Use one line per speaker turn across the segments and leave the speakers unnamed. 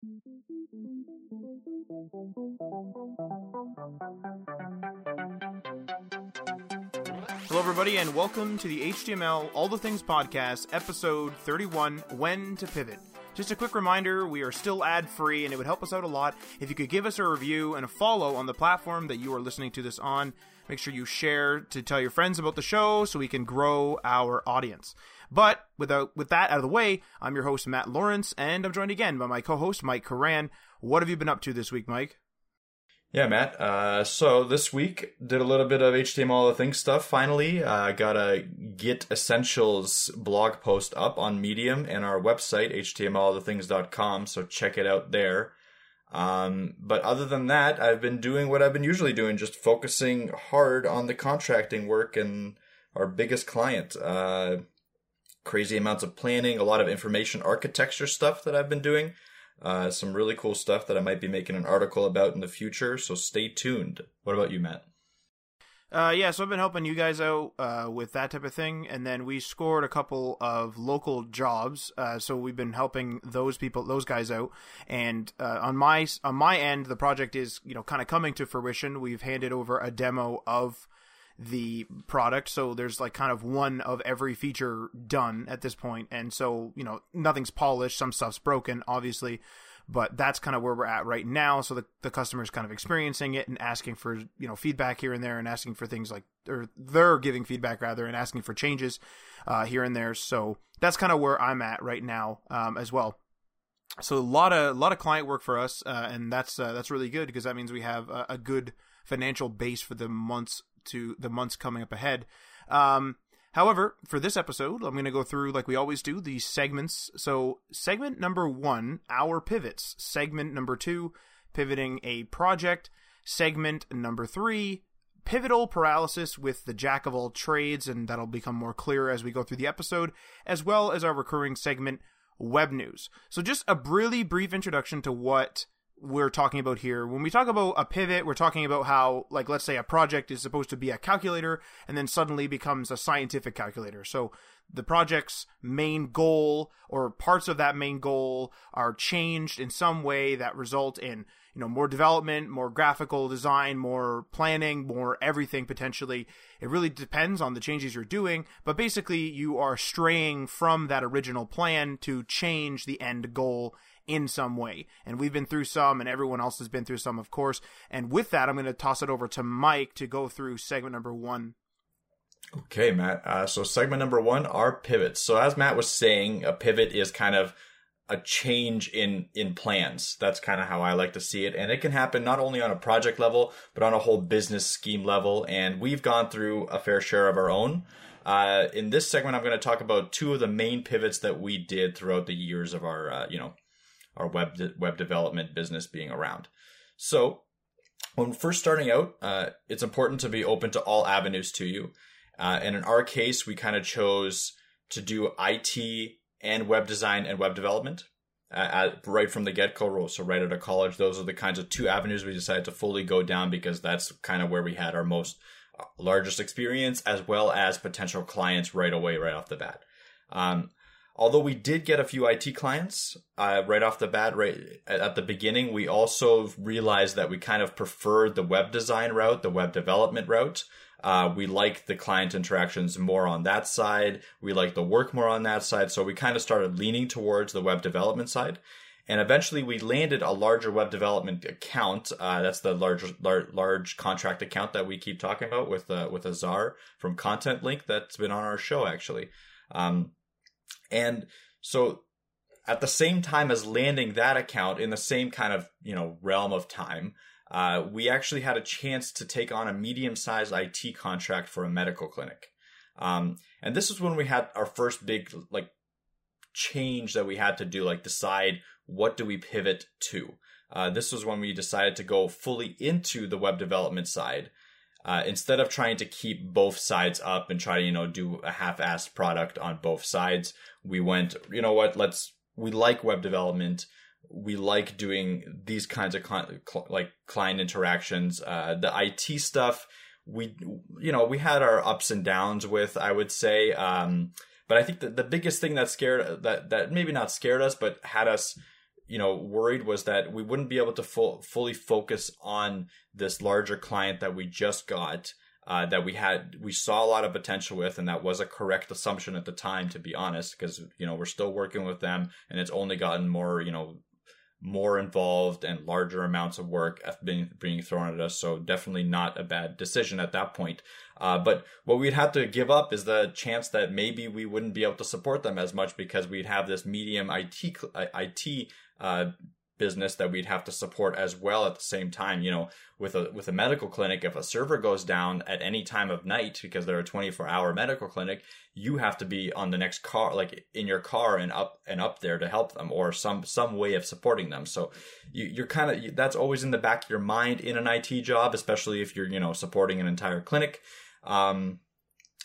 Hello, everybody, and welcome to the HTML All the Things Podcast, episode 31 When to Pivot. Just a quick reminder we are still ad free, and it would help us out a lot if you could give us a review and a follow on the platform that you are listening to this on. Make sure you share to tell your friends about the show so we can grow our audience. But without with that out of the way, I'm your host Matt Lawrence, and I'm joined again by my co-host Mike Karan. What have you been up to this week, Mike?
Yeah, Matt. Uh, so this week did a little bit of HTML the things stuff. Finally, uh, got a Git Essentials blog post up on Medium and our website htmlallthethings.com. So check it out there. Um, but other than that, I've been doing what I've been usually doing, just focusing hard on the contracting work and our biggest client. Uh, crazy amounts of planning, a lot of information architecture stuff that I've been doing. Uh, some really cool stuff that I might be making an article about in the future. So stay tuned. What about you, Matt?
Uh, yeah, so I've been helping you guys out uh, with that type of thing, and then we scored a couple of local jobs. Uh, so we've been helping those people, those guys out. And uh, on my on my end, the project is you know kind of coming to fruition. We've handed over a demo of the product. So there's like kind of one of every feature done at this point. And so, you know, nothing's polished. Some stuff's broken, obviously, but that's kind of where we're at right now. So the, the customer's kind of experiencing it and asking for, you know, feedback here and there and asking for things like, or they're giving feedback rather and asking for changes, uh, here and there. So that's kind of where I'm at right now, um, as well. So a lot of, a lot of client work for us. Uh, and that's, uh, that's really good because that means we have a, a good financial base for the months to the months coming up ahead. Um, however, for this episode, I'm going to go through, like we always do, the segments. So, segment number one, our pivots. Segment number two, pivoting a project. Segment number three, pivotal paralysis with the jack of all trades, and that'll become more clear as we go through the episode, as well as our recurring segment, web news. So, just a really brief introduction to what we're talking about here. When we talk about a pivot, we're talking about how, like, let's say a project is supposed to be a calculator and then suddenly becomes a scientific calculator. So the project's main goal or parts of that main goal are changed in some way that result in, you know, more development, more graphical design, more planning, more everything potentially. It really depends on the changes you're doing, but basically you are straying from that original plan to change the end goal in some way. And we've been through some, and everyone else has been through some, of course. And with that, I'm going to toss it over to Mike to go through segment number one.
Okay, Matt. Uh, so segment number one are pivots. So as Matt was saying, a pivot is kind of a change in in plans. That's kind of how I like to see it, and it can happen not only on a project level, but on a whole business scheme level. And we've gone through a fair share of our own. Uh, in this segment, I'm going to talk about two of the main pivots that we did throughout the years of our, uh, you know, our web de- web development business being around. So when first starting out, uh, it's important to be open to all avenues to you. Uh, and in our case, we kind of chose to do IT and web design and web development uh, at, right from the get go. So right out of college, those are the kinds of two avenues we decided to fully go down because that's kind of where we had our most uh, largest experience as well as potential clients right away, right off the bat. Um, although we did get a few IT clients uh, right off the bat, right at the beginning, we also realized that we kind of preferred the web design route, the web development route. Uh, we like the client interactions more on that side. We like the work more on that side. So we kind of started leaning towards the web development side. And eventually we landed a larger web development account. Uh, that's the large, large, large contract account that we keep talking about with, uh, with Azar from Content Link that's been on our show actually. Um, and so at the same time as landing that account in the same kind of, you know, realm of time, uh, we actually had a chance to take on a medium sized IT contract for a medical clinic. Um, and this is when we had our first big, like, change that we had to do, like, decide what do we pivot to. Uh, this was when we decided to go fully into the web development side. Uh, instead of trying to keep both sides up and try to, you know, do a half-assed product on both sides, we went, you know what, let's, we like web development. We like doing these kinds of cl- like client interactions. Uh, the IT stuff, we, you know, we had our ups and downs with, I would say. Um, but I think that the biggest thing that scared, that, that maybe not scared us, but had us, you know worried was that we wouldn't be able to full, fully focus on this larger client that we just got uh, that we had we saw a lot of potential with and that was a correct assumption at the time to be honest because you know we're still working with them and it's only gotten more you know more involved and larger amounts of work being being thrown at us. So definitely not a bad decision at that point. Uh, but what we'd have to give up is the chance that maybe we wouldn't be able to support them as much because we'd have this medium IT IT uh, business that we'd have to support as well at the same time. You know, with a with a medical clinic, if a server goes down at any time of night because they're a 24 hour medical clinic, you have to be on the next car, like in your car and up and up there to help them or some some way of supporting them. So you, you're kind of that's always in the back of your mind in an IT job, especially if you're you know supporting an entire clinic. Um,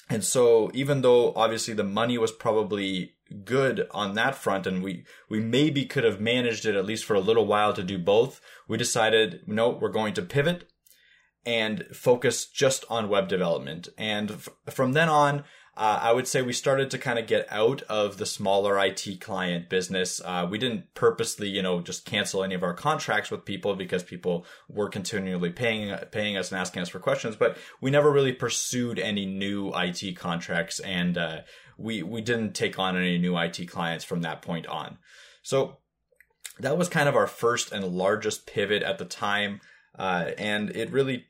and so even though obviously the money was probably good on that front and we we maybe could have managed it at least for a little while to do both. We decided no we're going to pivot and focus just on web development. And f- from then on uh, I would say we started to kind of get out of the smaller IT client business. Uh, we didn't purposely, you know, just cancel any of our contracts with people because people were continually paying paying us and asking us for questions, but we never really pursued any new IT contracts. And uh, we we didn't take on any new IT clients from that point on. So that was kind of our first and largest pivot at the time, uh, and it really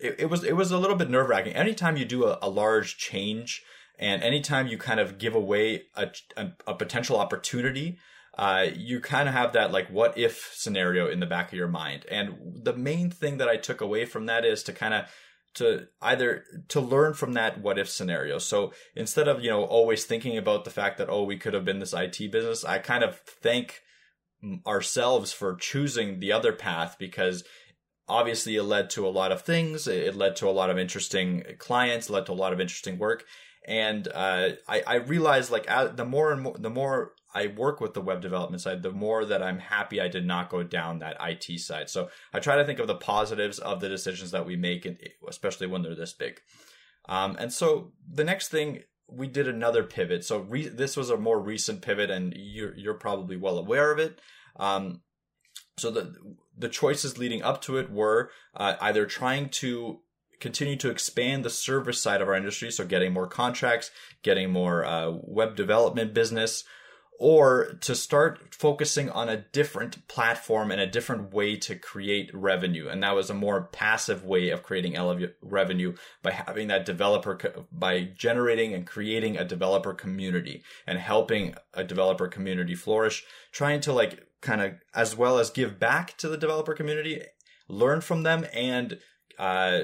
it, it, was it was a little bit nerve wracking. Anytime you do a, a, large change, and anytime you kind of give away a, a, a potential opportunity. Uh, you kind of have that like what if scenario in the back of your mind. And the main thing that I took away from that is to kind of to either to learn from that what if scenario. So instead of, you know, always thinking about the fact that, oh, we could have been this IT business, I kind of thank ourselves for choosing the other path because obviously it led to a lot of things. It led to a lot of interesting clients, led to a lot of interesting work. And uh, I, I realized like the more and more, the more I work with the web development side, the more that I'm happy I did not go down that IT side. So I try to think of the positives of the decisions that we make, especially when they're this big. Um, and so the next thing we did another pivot. So re- this was a more recent pivot, and you're you're probably well aware of it. Um, so the the choices leading up to it were uh, either trying to continue to expand the service side of our industry, so getting more contracts, getting more uh, web development business, or to start focusing on a different platform and a different way to create revenue. And that was a more passive way of creating revenue by having that developer, co- by generating and creating a developer community and helping a developer community flourish, trying to like kind of, as well as give back to the developer community, learn from them and, uh,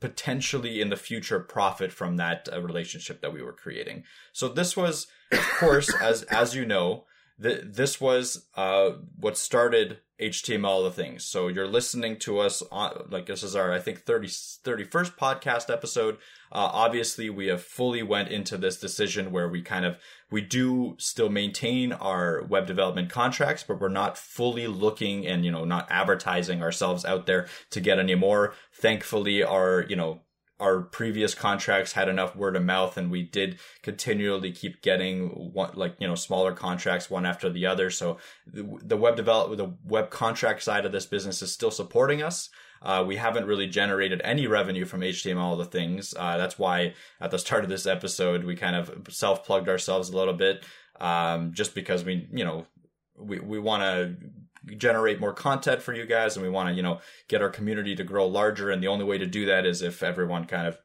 potentially in the future profit from that uh, relationship that we were creating. So this was, of course, as as you know, th- this was uh, what started HTML the things. So you're listening to us on like this is our I think 30 31st podcast episode. Uh, obviously, we have fully went into this decision where we kind of we do still maintain our web development contracts, but we're not fully looking and you know not advertising ourselves out there to get any more. Thankfully, our you know our previous contracts had enough word of mouth and we did continually keep getting one like you know smaller contracts one after the other so the, the web develop the web contract side of this business is still supporting us uh, we haven't really generated any revenue from HTML the things. Uh, that's why at the start of this episode we kind of self plugged ourselves a little bit, um, just because we you know we we want to generate more content for you guys and we want to you know get our community to grow larger and the only way to do that is if everyone kind of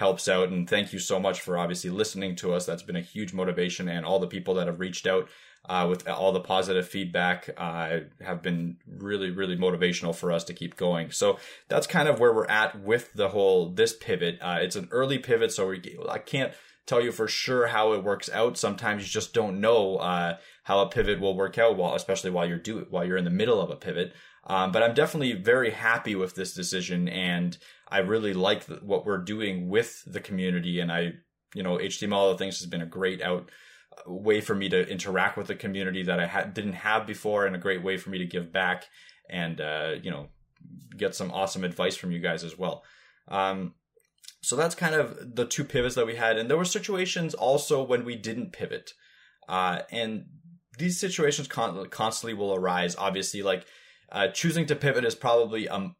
helps out. And thank you so much for obviously listening to us. That's been a huge motivation and all the people that have reached out uh, with all the positive feedback uh, have been really really motivational for us to keep going. So that's kind of where we're at with the whole this pivot. Uh, it's an early pivot so we i can't tell you for sure how it works out sometimes you just don't know uh, how a pivot will work out while especially while you're do while you're in the middle of a pivot um, but i'm definitely very happy with this decision and i really like the, what we're doing with the community and i you know html things has been a great out way for me to interact with the community that I ha- didn't have before, and a great way for me to give back and uh, you know get some awesome advice from you guys as well. Um, so that's kind of the two pivots that we had, and there were situations also when we didn't pivot, uh, and these situations con- constantly will arise. Obviously, like uh, choosing to pivot is probably um,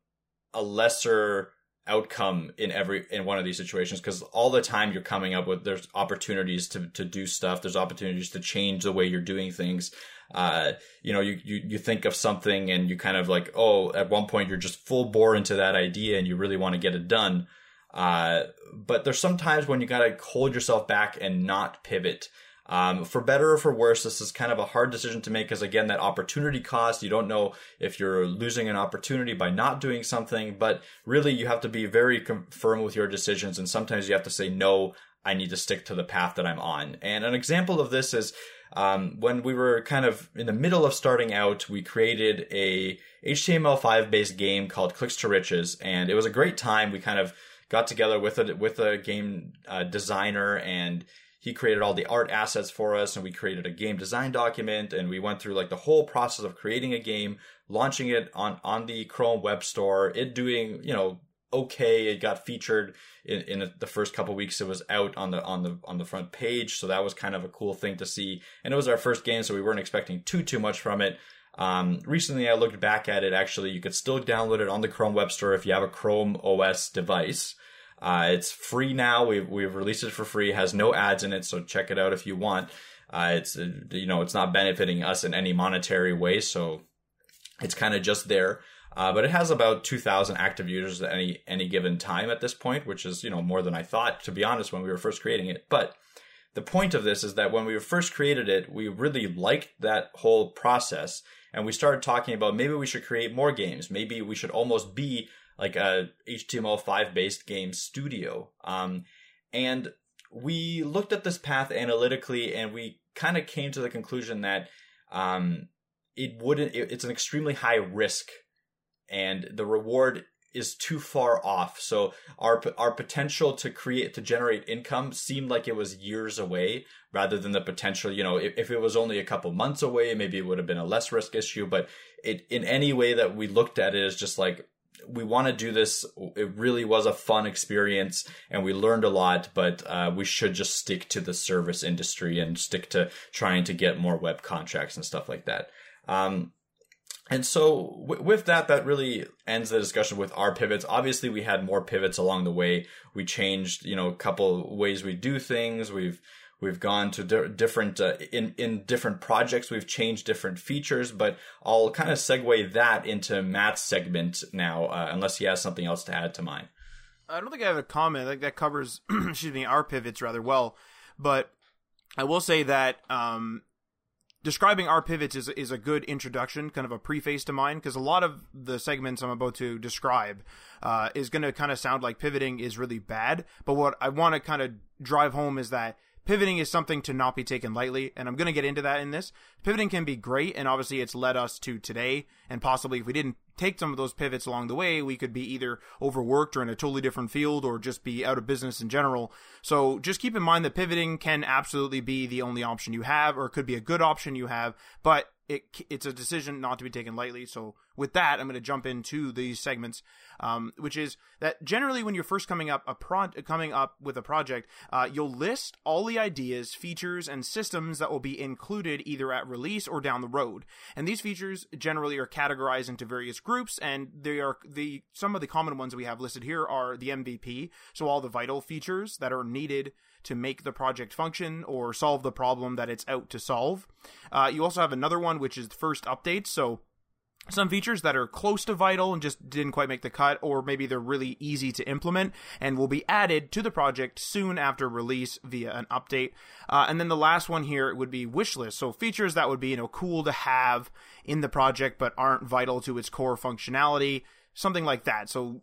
a lesser outcome in every in one of these situations because all the time you're coming up with there's opportunities to to do stuff. There's opportunities to change the way you're doing things. Uh you know you you, you think of something and you kind of like oh at one point you're just full bore into that idea and you really want to get it done uh but there's sometimes when you got to hold yourself back and not pivot um, for better or for worse, this is kind of a hard decision to make because again, that opportunity cost, you don't know if you're losing an opportunity by not doing something, but really you have to be very firm with your decisions. And sometimes you have to say, no, I need to stick to the path that I'm on. And an example of this is, um, when we were kind of in the middle of starting out, we created a HTML5 based game called Clicks to Riches, and it was a great time. We kind of got together with a with a game uh, designer and he created all the art assets for us and we created a game design document and we went through like the whole process of creating a game launching it on on the chrome web store it doing you know okay it got featured in, in the first couple weeks it was out on the on the on the front page so that was kind of a cool thing to see and it was our first game so we weren't expecting too too much from it. Um, recently i looked back at it actually you could still download it on the chrome web store if you have a chrome os device uh, it's free now. We've we've released it for free. It has no ads in it, so check it out if you want. Uh, it's uh, you know it's not benefiting us in any monetary way, so it's kind of just there. Uh, but it has about 2,000 active users at any any given time at this point, which is you know more than I thought to be honest when we were first creating it. But the point of this is that when we first created it, we really liked that whole process, and we started talking about maybe we should create more games. Maybe we should almost be like a HTML5 based game studio. Um, and we looked at this path analytically and we kind of came to the conclusion that um, it wouldn't, it, it's an extremely high risk and the reward is too far off. So our our potential to create to generate income seemed like it was years away rather than the potential, you know, if, if, it was only a couple months away, maybe it would have been a less risk issue, but it in any way that we looked at it is just like we want to do this. It really was a fun experience and we learned a lot, but uh, we should just stick to the service industry and stick to trying to get more web contracts and stuff like that. Um, and so w- with that, that really ends the discussion with our pivots. Obviously, we had more pivots along the way. We changed, you know, a couple ways we do things. We've We've gone to di- different uh, in in different projects. We've changed different features, but I'll kind of segue that into Matt's segment now, uh, unless he has something else to add to mine.
I don't think I have a comment. I think that covers, excuse me, our pivots rather well. But I will say that um, describing our pivots is is a good introduction, kind of a preface to mine, because a lot of the segments I'm about to describe uh, is going to kind of sound like pivoting is really bad. But what I want to kind of drive home is that pivoting is something to not be taken lightly, and I'm going to get into that in this. Pivoting can be great, and obviously it's led us to today, and possibly if we didn't take some of those pivots along the way, we could be either overworked or in a totally different field or just be out of business in general. So just keep in mind that pivoting can absolutely be the only option you have, or could be a good option you have, but it, it's a decision not to be taken lightly. So with that, I'm going to jump into these segments, um, which is that generally when you're first coming up a pro- coming up with a project, uh, you'll list all the ideas, features, and systems that will be included either at release or down the road. And these features generally are categorized into various groups, and they are the some of the common ones we have listed here are the MVP, so all the vital features that are needed to make the project function or solve the problem that it's out to solve. Uh, you also have another one, which is the first updates. So some features that are close to vital and just didn't quite make the cut, or maybe they're really easy to implement and will be added to the project soon after release via an update. Uh, and then the last one here would be wish list. So features that would be, you know, cool to have in the project, but aren't vital to its core functionality. Something like that. So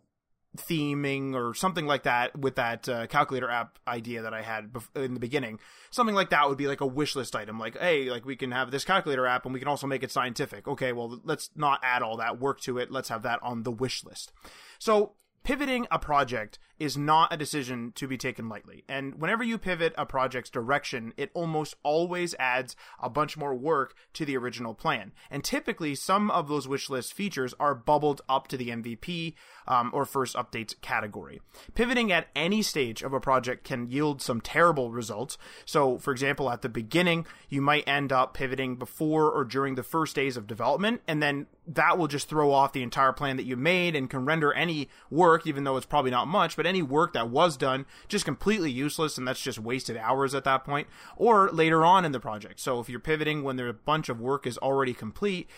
theming or something like that with that uh, calculator app idea that I had in the beginning. Something like that would be like a wish list item. Like, hey, like we can have this calculator app and we can also make it scientific. Okay, well, let's not add all that work to it. Let's have that on the wish list. So pivoting a project is not a decision to be taken lightly. And whenever you pivot a project's direction, it almost always adds a bunch more work to the original plan. And typically, some of those wish list features are bubbled up to the MVP um, or first updates category. Pivoting at any stage of a project can yield some terrible results. So, for example, at the beginning, you might end up pivoting before or during the first days of development, and then that will just throw off the entire plan that you made and can render any work, even though it's probably not much, but any work that was done just completely useless and that's just wasted hours at that point or later on in the project. So if you're pivoting when there's a bunch of work is already complete,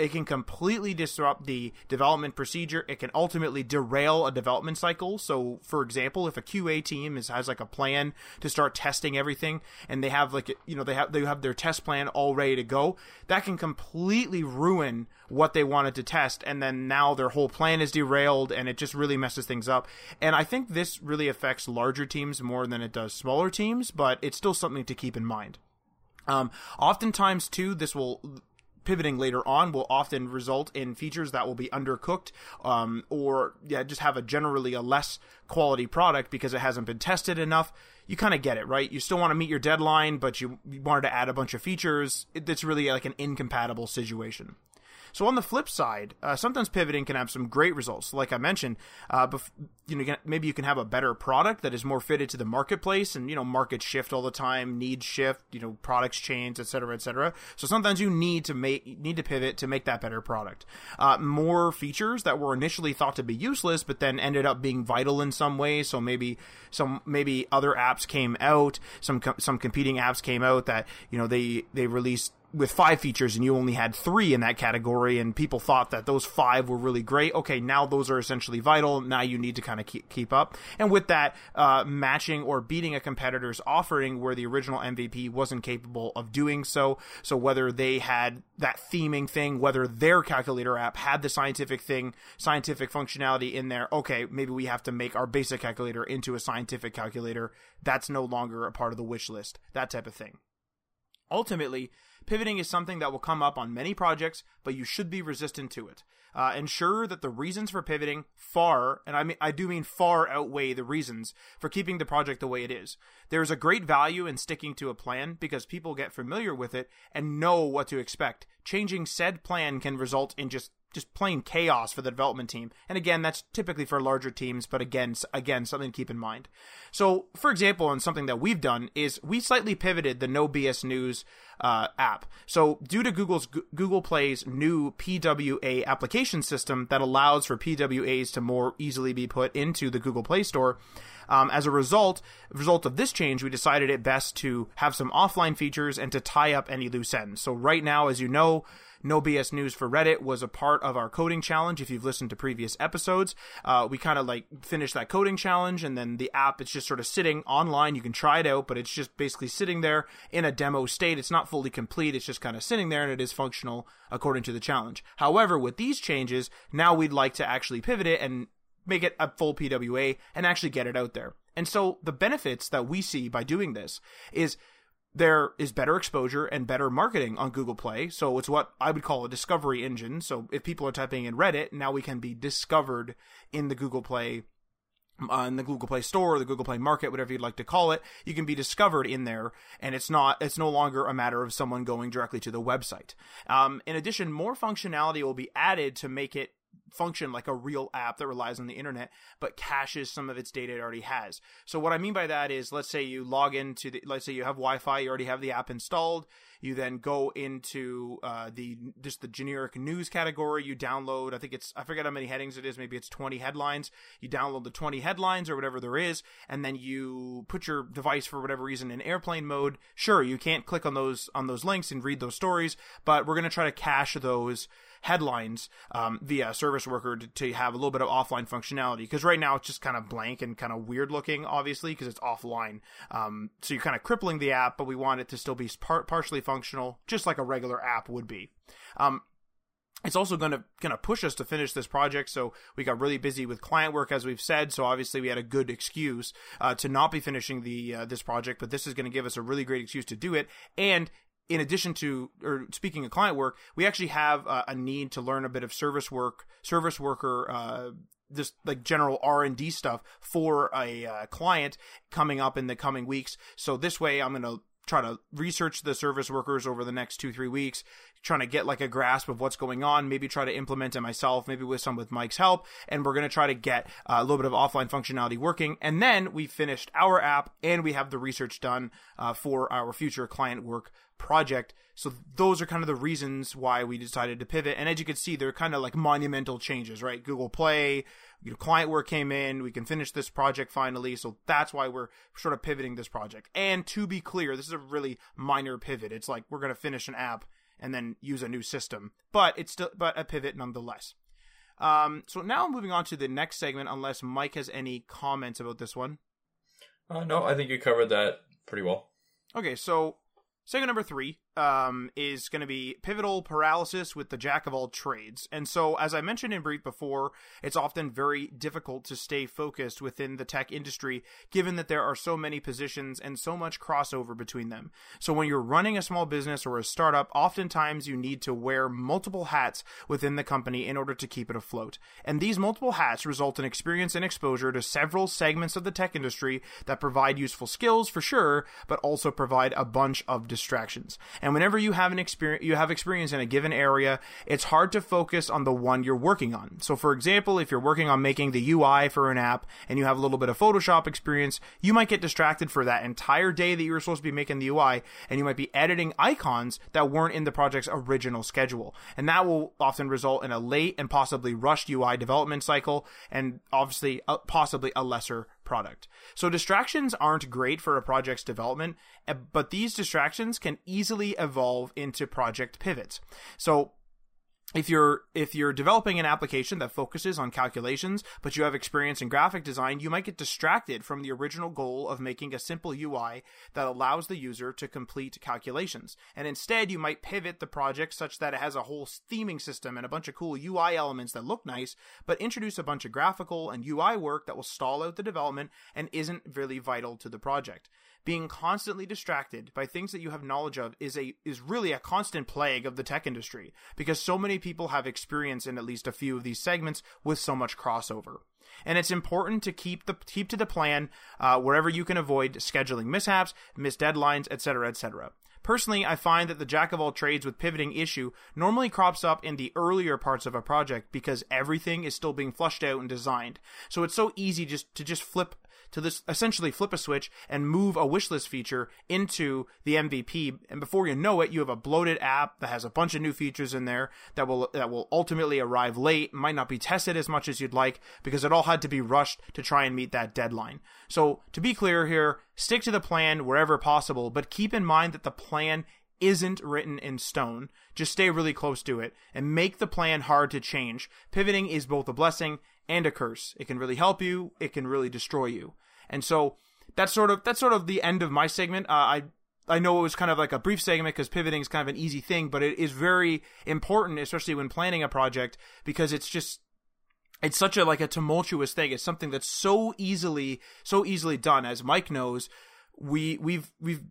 it can completely disrupt the development procedure. It can ultimately derail a development cycle. So, for example, if a QA team is, has like a plan to start testing everything, and they have like you know they have they have their test plan all ready to go, that can completely ruin what they wanted to test, and then now their whole plan is derailed, and it just really messes things up. And I think this really affects larger teams more than it does smaller teams, but it's still something to keep in mind. Um, oftentimes, too, this will pivoting later on will often result in features that will be undercooked um, or yeah just have a generally a less quality product because it hasn't been tested enough you kind of get it right you still want to meet your deadline but you, you wanted to add a bunch of features it's really like an incompatible situation so on the flip side, uh, sometimes pivoting can have some great results. Like I mentioned, uh, bef- you know, maybe you can have a better product that is more fitted to the marketplace, and you know, markets shift all the time, needs shift, you know, products change, et cetera, et cetera. So sometimes you need to make need to pivot to make that better product. Uh, more features that were initially thought to be useless, but then ended up being vital in some way. So maybe some maybe other apps came out, some some competing apps came out that you know they they released with five features and you only had three in that category and people thought that those five were really great okay now those are essentially vital. Now you need to kind of keep, keep up. And with that uh, matching or beating a competitor's offering where the original mvp wasn't capable of doing so so whether they had that theming thing whether their calculator app had the scientific thing scientific functionality in there okay maybe we have to make our basic calculator into a scientific calculator. That's no longer a part of the wish list that type of thing. Ultimately Pivoting is something that will come up on many projects, but you should be resistant to it. Uh, ensure that the reasons for pivoting far, and I mean I do mean far outweigh the reasons for keeping the project the way it is. There is a great value in sticking to a plan because people get familiar with it and know what to expect. Changing said plan can result in just just plain chaos for the development team. And again, that's typically for larger teams, but again, again, something to keep in mind. So, for example, and something that we've done is we slightly pivoted the No BS News uh, app. So, due to Google's Google Play's new PWA application system that allows for PWAs to more easily be put into the Google Play Store, um, as a result, result of this change, we decided it best to have some offline features and to tie up any loose ends. So, right now, as you know, no BS News for Reddit was a part of our coding challenge. If you've listened to previous episodes, uh, we kind of like finished that coding challenge, and then the app it's just sort of sitting online. You can try it out, but it's just basically sitting there in a demo state. It's not fully complete. It's just kind of sitting there, and it is functional according to the challenge. However, with these changes, now we'd like to actually pivot it and make it a full PWA and actually get it out there. And so the benefits that we see by doing this is there is better exposure and better marketing on Google Play. So it's what I would call a discovery engine. So if people are typing in Reddit, now we can be discovered in the Google Play uh, in the Google Play Store or the Google Play Market, whatever you'd like to call it, you can be discovered in there, and it's not it's no longer a matter of someone going directly to the website. Um, in addition, more functionality will be added to make it function like a real app that relies on the internet but caches some of its data it already has. So what I mean by that is let's say you log into the let's say you have Wi-Fi, you already have the app installed, you then go into uh, the just the generic news category, you download I think it's I forget how many headings it is, maybe it's 20 headlines. You download the 20 headlines or whatever there is and then you put your device for whatever reason in airplane mode. Sure, you can't click on those on those links and read those stories, but we're going to try to cache those headlines um, service worker to, to, have a little bit of offline functionality. Because right now it's just kind of blank and kind of weird looking, obviously, because it's offline. Um, so you're kind of crippling the app, but we want it to still be par- partially functional, just like a regular app would be. Um, it's also going to kind of push us to finish this project. So we got really busy with client work, as we've said. So obviously we had a good excuse uh, to not be finishing the uh, this project, but this is going to give us a really great excuse to do it. And in addition to, or speaking of client work, we actually have uh, a need to learn a bit of service work, service worker uh, just like general r&d stuff for a uh, client coming up in the coming weeks. So this way i'm going to try to research the service workers over the next two three weeks trying to get like a grasp of what's going on maybe try to implement it myself maybe with some with mike's help and we're going to try to get uh, a little bit of offline functionality working. And then we finished our app and we have the research done uh, for our future client work project. So those are kind of the reasons why we decided to pivot. And as you can see they're kind of like monumental changes right? Google play you know, client work came in. We can finish this project finally. So that's why we're sort of pivoting this project. And to be clear, this is a really minor pivot. It's like we're going to finish an app and then use a new system, but it's still, but a pivot nonetheless. Um, so now moving on to the next segment, unless Mike has any comments about this one.
Uh, no, I think you covered that pretty well.
Okay, so segment number three um, is going to be pivotal paralysis with the jack of all trades. And so, as I mentioned in brief before, it's often very difficult to stay focused within the tech industry, given that there are so many positions and so much crossover between them. So, when you're running a small business or a startup, oftentimes you need to wear multiple hats within the company in order to keep it afloat. And these multiple hats result in experience and exposure to several segments of the tech industry that provide useful skills for sure, but also provide a bunch of distractions. And whenever you have an experience, you have experience in a given area, it's hard to focus on the one you're working on. So, for example, if you're working on making the UI for an app and you have a little bit of Photoshop experience, you might get distracted for that entire day that you were supposed to be making the UI, and you might be editing icons that weren't in the project's original schedule. And that will often result in a late and possibly rushed UI development cycle, and obviously, uh, possibly a lesser product. So distractions aren't great for a project's development, eh, but these distractions can easily evolve into project pivots. So if you're if you're developing an application that focuses on calculations but you have experience in graphic design you might get distracted from the original goal of making a simple UI that allows the user to complete calculations. And instead you might pivot the project such that it has a whole theming system and a bunch of cool UI elements that look nice but introduce a bunch of graphical and UI work that will stall out the development and isn't really vital to the project being constantly distracted by things that you have knowledge of is a is really a constant plague of the tech industry because so many people have experience in at least a few of these segments with so much crossover. And it's important to keep the keep to the plan uh, wherever you can avoid scheduling mishaps, missed deadlines, etc., etc. Personally, I find that the jack of all trades with pivoting issue normally crops up in the earlier parts of a project because everything is still being flushed out and designed. So it's so easy just to just flip to this essentially flip a switch and move a wishlist feature into the MVP. And before you know it, you have a bloated app that has a bunch of new features in there that will that will ultimately arrive late, might not be tested as much as you'd like because it all had to be rushed to try and meet that deadline. So to be clear here, stick to the plan wherever possible, but keep in mind that the plan isn't written in stone. Just stay really close to it and make the plan hard to change. Pivoting is both a blessing and a curse. It can really help you, it can really destroy you. And so that's sort of that's sort of the end of my segment. Uh, I I know it was kind of like a brief segment because pivoting is kind of an easy thing, but it is very important, especially when planning a project, because it's just it's such a like a tumultuous thing. It's something that's so easily so easily done. As Mike knows, we we've we've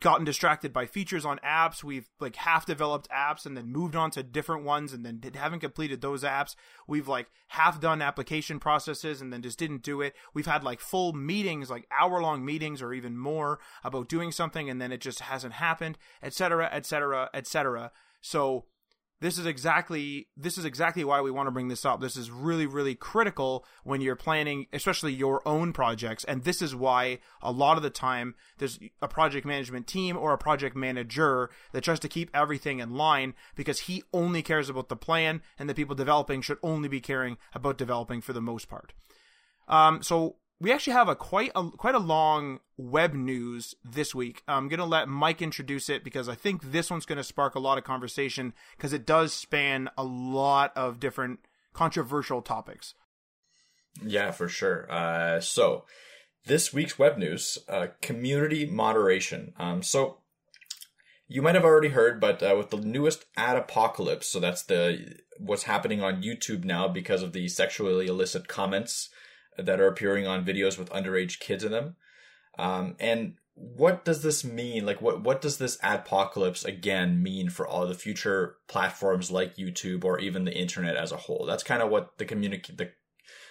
gotten distracted by features on apps. We've like half developed apps and then moved on to different ones and then haven't completed those apps. We've like half done application processes and then just didn't do it. We've had like full meetings, like hour long meetings or even more about doing something and then it just hasn't happened, etc., etc., etc. So this is exactly this is exactly why we want to bring this up. This is really really critical when you're planning especially your own projects and this is why a lot of the time there's a project management team or a project manager that tries to keep everything in line because he only cares about the plan and the people developing should only be caring about developing for the most part. Um, so we actually have a quite a quite a long web news this week. I'm going to let Mike introduce it because I think this one's going to spark a lot of conversation because it does span a lot of different controversial topics.
Yeah, for sure. Uh, so this week's web news, uh, community moderation. Um, so you might have already heard, but uh, with the newest ad apocalypse, so that's the what's happening on YouTube now because of the sexually illicit comments that are appearing on videos with underage kids in them. Um, and what does this mean? Like, what what does this apocalypse again mean for all the future platforms like YouTube or even the internet as a whole? That's kind of what the community the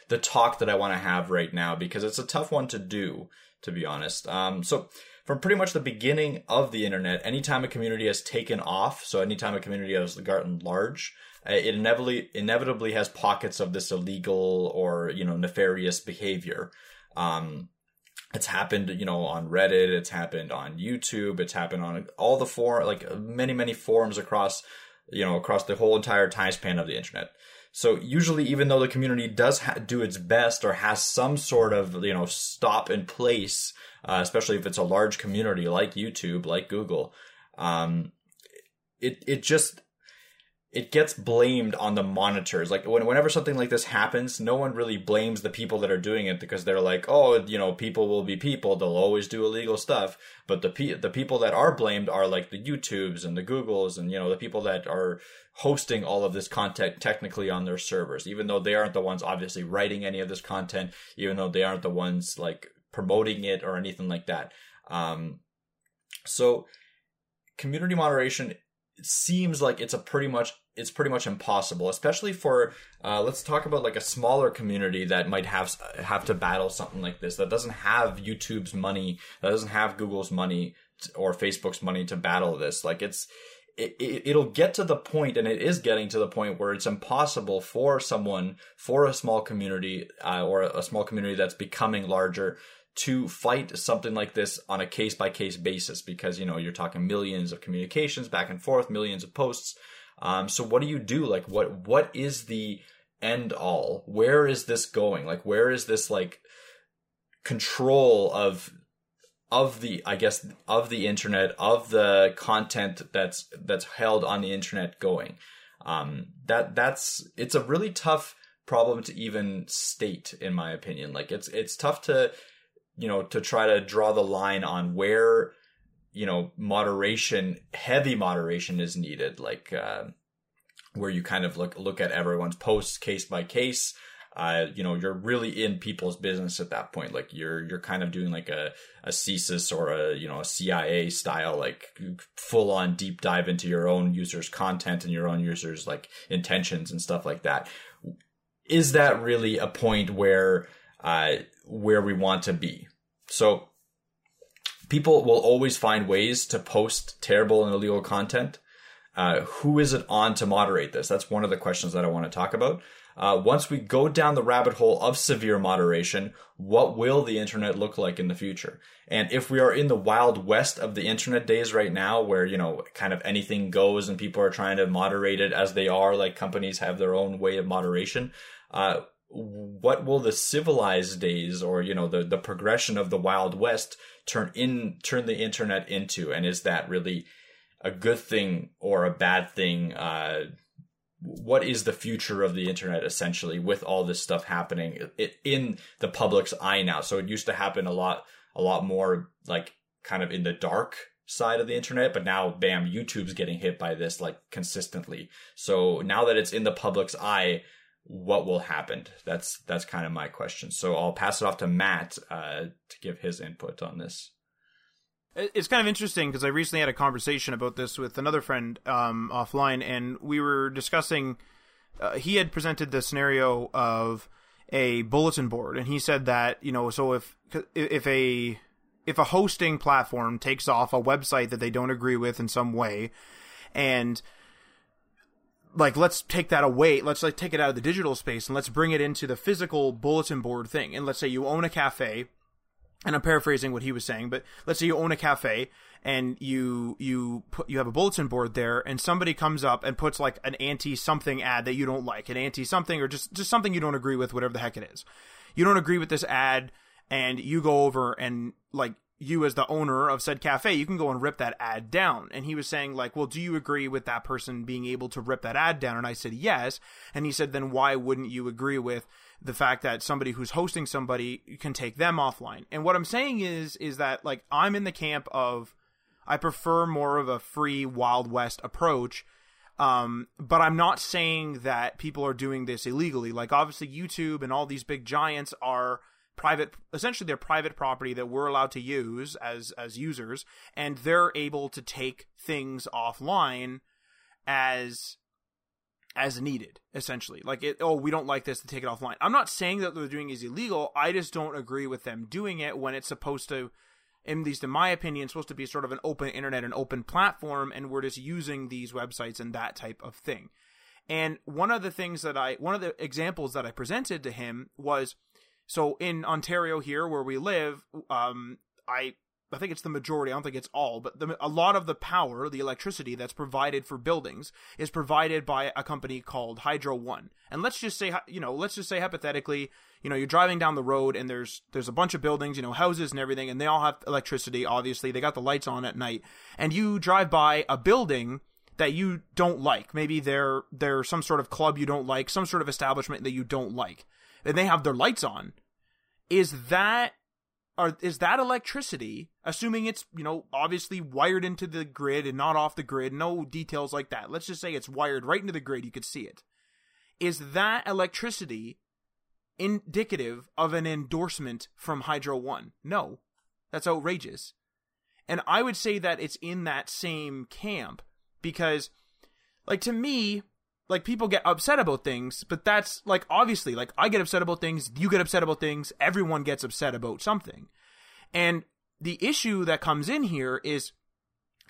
the talk that I want to have right now because it's a tough one to do, to be honest. Um, so from pretty much the beginning of the internet, anytime a community has taken off, so anytime a community has gotten large, it inevitably inevitably has pockets of this illegal or you know nefarious behavior. Um, it's happened, you know, on Reddit. It's happened on YouTube. It's happened on all the forum, like many many forums across, you know, across the whole entire time span of the internet. So usually, even though the community does ha- do its best or has some sort of you know stop in place, uh, especially if it's a large community like YouTube, like Google, um, it it just it gets blamed on the monitors. Like when, whenever something like this happens, no one really blames the people that are doing it because they're like, oh, you know, people will be people. They'll always do illegal stuff. But the pe- the people that are blamed are like the YouTubes and the Googles and you know the people that are hosting all of this content technically on their servers, even though they aren't the ones obviously writing any of this content, even though they aren't the ones like promoting it or anything like that. Um, so community moderation seems like it's a pretty much it's pretty much impossible, especially for uh, let's talk about like a smaller community that might have have to battle something like this that doesn't have YouTube's money, that doesn't have Google's money or Facebook's money to battle this. Like it's it, will get to the point, and it is getting to the point where it's impossible for someone, for a small community, uh, or a small community that's becoming larger, to fight something like this on a case by case basis because you know you're talking millions of communications back and forth, millions of posts. Um, so what do you do? Like what what is the end all? Where is this going? Like where is this like control of of the I guess of the internet of the content that's that's held on the internet going? Um, that that's it's a really tough problem to even state in my opinion. Like it's it's tough to you know, to try to draw the line on where, you know, moderation, heavy moderation is needed, like, uh, where you kind of look, look at everyone's posts case by case. Uh, you know, you're really in people's business at that point. Like you're, you're kind of doing like a, a CSIS or a, you know, a CIA style, like full on deep dive into your own users content and your own users like intentions and stuff like that. Is that really a point where, uh, where we want to be. So people will always find ways to post terrible and illegal content. Uh, who is it on to moderate this? That's one of the questions that I want to talk about. Uh, once we go down the rabbit hole of severe moderation, what will the internet look like in the future? And if we are in the wild west of the internet days right now, where, you know, kind of anything goes and people are trying to moderate it as they are, like companies have their own way of moderation, uh, what will the civilized days or you know the the progression of the wild west turn in turn the internet into? And is that really a good thing or a bad thing? Uh what is the future of the internet essentially with all this stuff happening in the public's eye now? So it used to happen a lot a lot more like kind of in the dark side of the internet but now bam youtube's getting hit by this like consistently. So now that it's in the public's eye what will happen? That's that's kind of my question. So I'll pass it off to Matt uh, to give his input on this.
It's kind of interesting because I recently had a conversation about this with another friend um, offline, and we were discussing. Uh, he had presented the scenario of a bulletin board, and he said that you know, so if if a if a hosting platform takes off a website that they don't agree with in some way, and like let's take that away let's like take it out of the digital space and let's bring it into the physical bulletin board thing. And let's say you own a cafe and i'm paraphrasing what he was saying but let's say you own a cafe and you you put you have a bulletin board there and somebody comes up and puts like an anti something ad that you don't like an anti something or just just something you don't agree with whatever the heck it is. You don't agree with this ad and you go over and like you as the owner of said cafe, you can go and rip that ad down. And he was saying like, well, do you agree with that person being able to rip that ad down? And I said, yes. And he said, then why wouldn't you agree with the fact that somebody who's hosting somebody can take them offline? And what I'm saying is, is that like, I'm in the camp of, I prefer more of a free Wild West approach. Um, but I'm not saying that people are doing this illegally. Like obviously YouTube and all these big giants are, private essentially their private property that we're allowed to use as as users and they're able to take things offline as as needed, essentially. Like it, oh, we don't like this to take it offline. I'm not saying that they're doing is illegal. I just don't agree with them doing it when it's supposed to, at least in my opinion, supposed to be sort of an open internet, an open platform, and we're just using these websites and that type of thing. And one of the things that I, one of the examples that I presented to him was, so in Ontario here where we live, um, I I think it's the majority. I don't think it's all, but the, a lot of the power, the electricity that's provided for buildings is provided by a company called Hydro One. And let's just say, you know, let's just say hypothetically, you know, you're driving down the road and there's there's a bunch of buildings, you know, houses and everything, and they all have electricity. Obviously, they got the lights on at night, and you drive by a building that you don't like. Maybe they're they're some sort of club you don't like, some sort of establishment that you don't like, and they have their lights on. Is that are is that electricity assuming it's you know obviously wired into the grid and not off the grid no details like that. Let's just say it's wired right into the grid you could see it. Is that electricity indicative of an endorsement from hydro one? No. That's outrageous. And i would say that it's in that same camp because like to me like people get upset about things, but that's like obviously like I get upset about things, you get upset about things, everyone gets upset about something. And the issue that comes in here is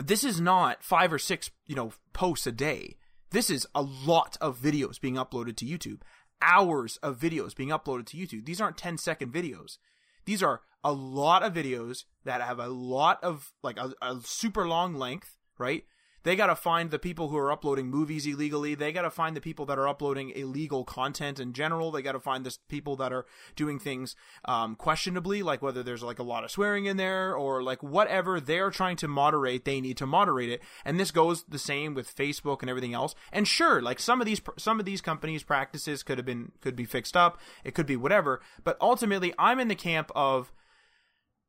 this is not five or six, you know, posts a day. This is a lot of videos being uploaded to YouTube. Hours of videos being uploaded to YouTube. These aren't 10 second videos. These are a lot of videos that have a lot of like a, a super long length, right? They got to find the people who are uploading movies illegally. They got to find the people that are uploading illegal content in general. They got to find the people that are doing things um, questionably, like whether there's like a lot of swearing in there or like whatever they're trying to moderate. They need to moderate it, and this goes the same with Facebook and everything else. And sure, like some of these some of these companies' practices could have been could be fixed up. It could be whatever, but ultimately, I'm in the camp of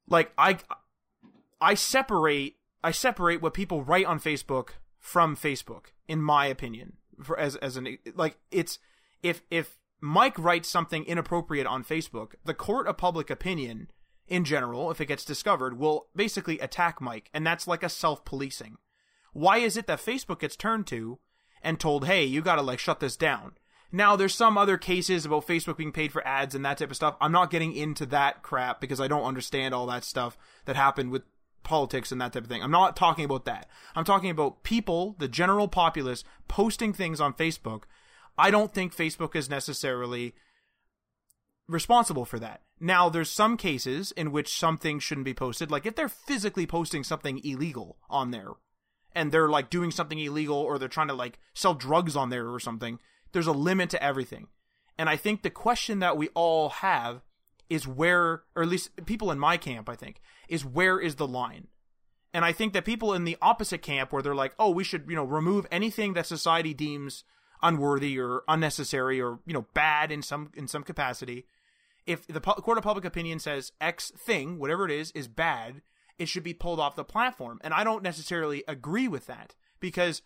like I I separate I separate what people write on Facebook from Facebook, in my opinion. For as as an like it's if if Mike writes something inappropriate on Facebook, the court of public opinion in general, if it gets discovered, will basically attack Mike, and that's like a self policing. Why is it that Facebook gets turned to and told, hey, you gotta like shut this down? Now, there's some other cases about Facebook being paid for ads and that type of stuff. I'm not getting into that crap because I don't understand all that stuff that happened with politics and that type of thing. I'm not talking about that. I'm talking about people, the general populace, posting things on Facebook. I don't think Facebook is necessarily responsible for that. Now, there's some cases in which something shouldn't be posted. Like if they're physically posting something illegal on there and they're like doing something illegal or they're trying to like sell drugs on there or something, there's a limit to everything. And I think the question that we all have is where, or at least people in my camp, I think, is where is the line? And I think that people in the opposite camp, where they're like, oh, we should, you know, remove anything that society deems unworthy or unnecessary or you know bad in some in some capacity. If the court of public opinion says X thing, whatever it is, is bad, it should be pulled off the platform. And I don't necessarily agree with that because,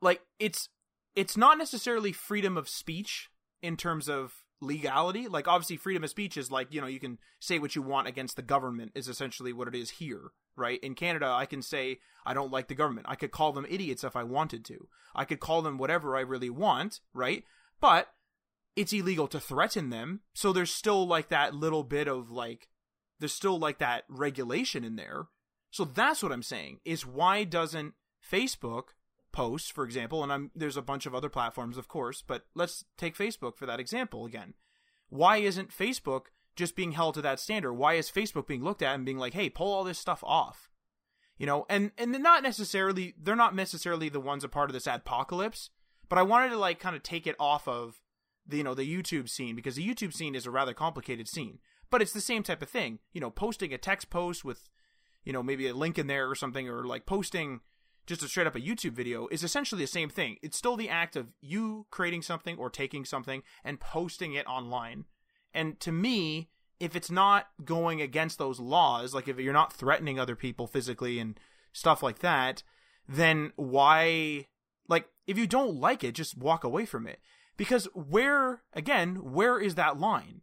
like, it's it's not necessarily freedom of speech in terms of legality. Like obviously freedom of speech is like, you know, you can say what you want against the government is essentially what it is here, right? In Canada, I can say I don't like the government. I could call them idiots if I wanted to. I could call them whatever I really want, right? But it's illegal to threaten them. So there's still like that little bit of like there's still like that regulation in there. So that's what I'm saying is why doesn't Facebook posts, for example, and I'm there's a bunch of other platforms, of course, but let's take Facebook for that example again. Why isn't Facebook just being held to that standard? Why is Facebook being looked at and being like, "Hey, pull all this stuff off"? You know, and and they're not necessarily they're not necessarily the ones a part of this apocalypse, but I wanted to like kind of take it off of the you know the YouTube scene because the YouTube scene is a rather complicated scene, but it's the same type of thing. You know, posting a text post with you know maybe a link in there or something, or like posting just a straight up a YouTube video is essentially the same thing. It's still the act of you creating something or taking something and posting it online. And to me, if it's not going against those laws, like if you're not threatening other people physically and stuff like that, then why like if you don't like it, just walk away from it. Because where again, where is that line?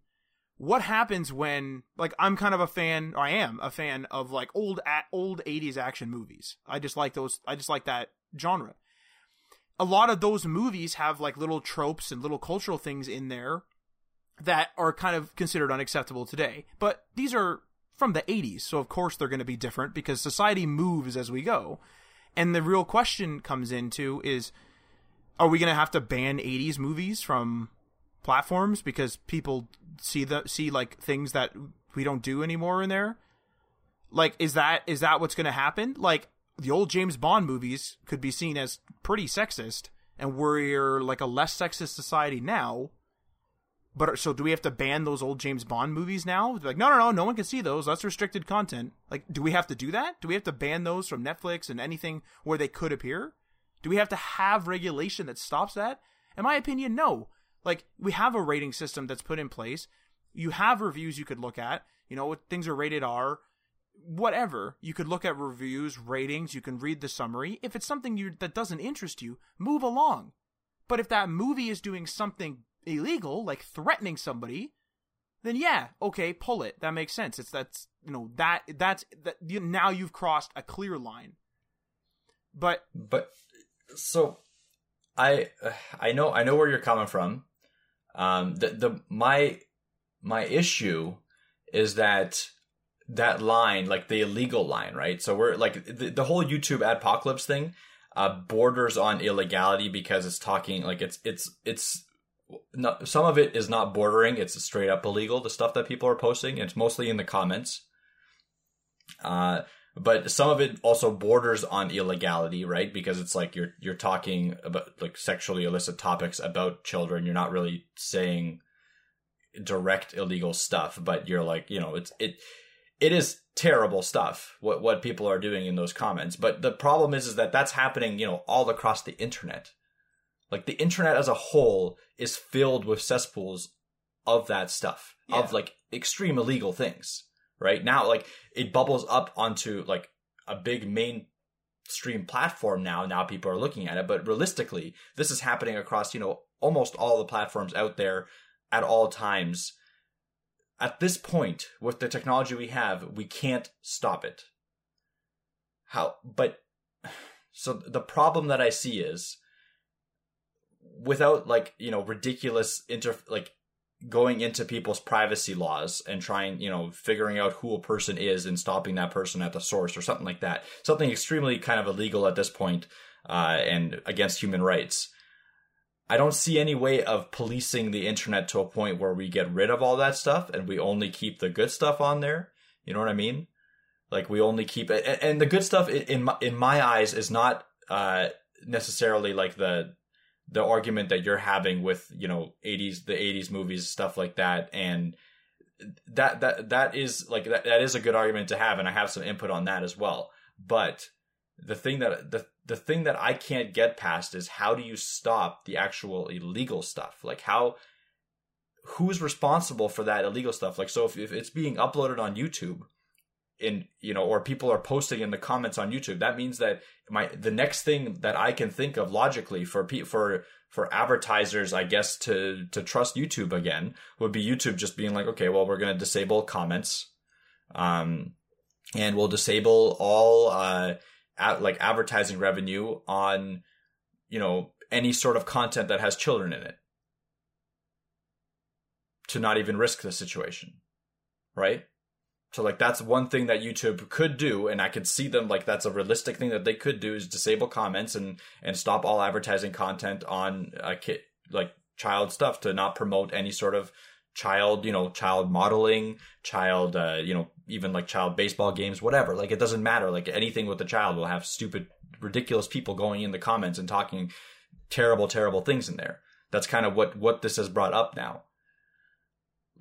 What happens when like I'm kind of a fan, or I am a fan of like old old 80s action movies. I just like those I just like that genre. a lot of those movies have like little tropes and little cultural things in there that are kind of considered unacceptable today. But these are from the 80s, so of course they're going to be different because society moves as we go. And the real question comes into is are we going to have to ban 80s movies from platforms because people see the see like things that we don't do anymore in there? Like is that is that what's going to happen? Like the old James Bond movies could be seen as pretty sexist and we're like a less sexist society now but so do we have to ban those old James Bond movies now? Like, no, no, no, no one can see those. That's restricted content. Like, do we have to do that? Do we have to ban those from Netflix and anything where they could appear? Do we have to have regulation that stops that? In my opinion, no. Like, we have a rating system that's put in place. You have reviews you could look at. You know, things are rated R, whatever. You could look at reviews, ratings. You can read the summary. If it's something you that doesn't interest you, move along. But if that movie is doing something illegal, like threatening somebody, then yeah, okay, pull it. That makes sense. It's that's you know that that's that you, now you've crossed a clear line. But
but so I I know I know where you're coming from. Um, the the my my issue is that that line, like the illegal line, right? So we're like the, the whole YouTube apocalypse thing, uh, borders on illegality because it's talking like it's it's it's not, some of it is not bordering; it's straight up illegal. The stuff that people are posting, it's mostly in the comments. Uh, but some of it also borders on illegality, right? Because it's like you're you're talking about like sexually illicit topics about children. You're not really saying direct illegal stuff, but you're like, you know, it's it it is terrible stuff what what people are doing in those comments. But the problem is is that that's happening, you know, all across the internet. Like the internet as a whole is filled with cesspools of that stuff, yeah. of like extreme illegal things. Right now, like it bubbles up onto like a big mainstream platform now. Now people are looking at it, but realistically, this is happening across you know almost all the platforms out there at all times. At this point, with the technology we have, we can't stop it. How? But so the problem that I see is without like you know ridiculous inter like going into people's privacy laws and trying you know figuring out who a person is and stopping that person at the source or something like that. Something extremely kind of illegal at this point, uh, and against human rights. I don't see any way of policing the internet to a point where we get rid of all that stuff and we only keep the good stuff on there. You know what i mean? Like we only keep it and the good stuff in my, in my eyes is not uh necessarily like the the argument that you're having with you know 80s the 80s movies stuff like that. And that that that is like that, that is a good argument to have and i have some input on that as well. But the thing that the the thing that i can't get past is how do you stop the actual illegal stuff? Like how who's responsible for that illegal stuff? Like so if, if it's being uploaded on youtube in you know or people are posting in the comments on YouTube that means that my the next thing that I can think of logically for pe- for for advertisers I guess to to trust YouTube again would be YouTube just being like okay well we're going to disable comments um and we'll disable all uh at, like advertising revenue on you know any sort of content that has children in it to not even risk the situation right so like that's one thing that YouTube could do, and I could see them like that's a realistic thing that they could do is disable comments and and stop all advertising content on a kid like child stuff to not promote any sort of child you know child modeling child uh, you know even like child baseball games whatever. Like it doesn't matter. Like anything with the child will have stupid ridiculous people going in the comments and talking terrible terrible things in there. That's kind of what what this has brought up now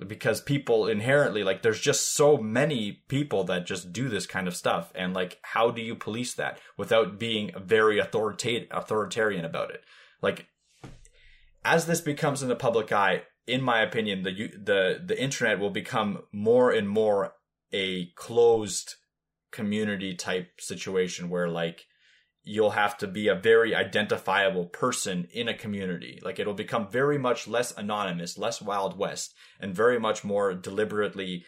because people inherently like there's just so many people that just do this kind of stuff. And like how do you police that without being very authoritarian about it? Like as this becomes in the public eye in my opinion the the the internet will become more and more a closed community type situation where like you'll have to be a very identifiable person in a community. Like it'll become very much less anonymous, less Wild West, and very much more deliberately,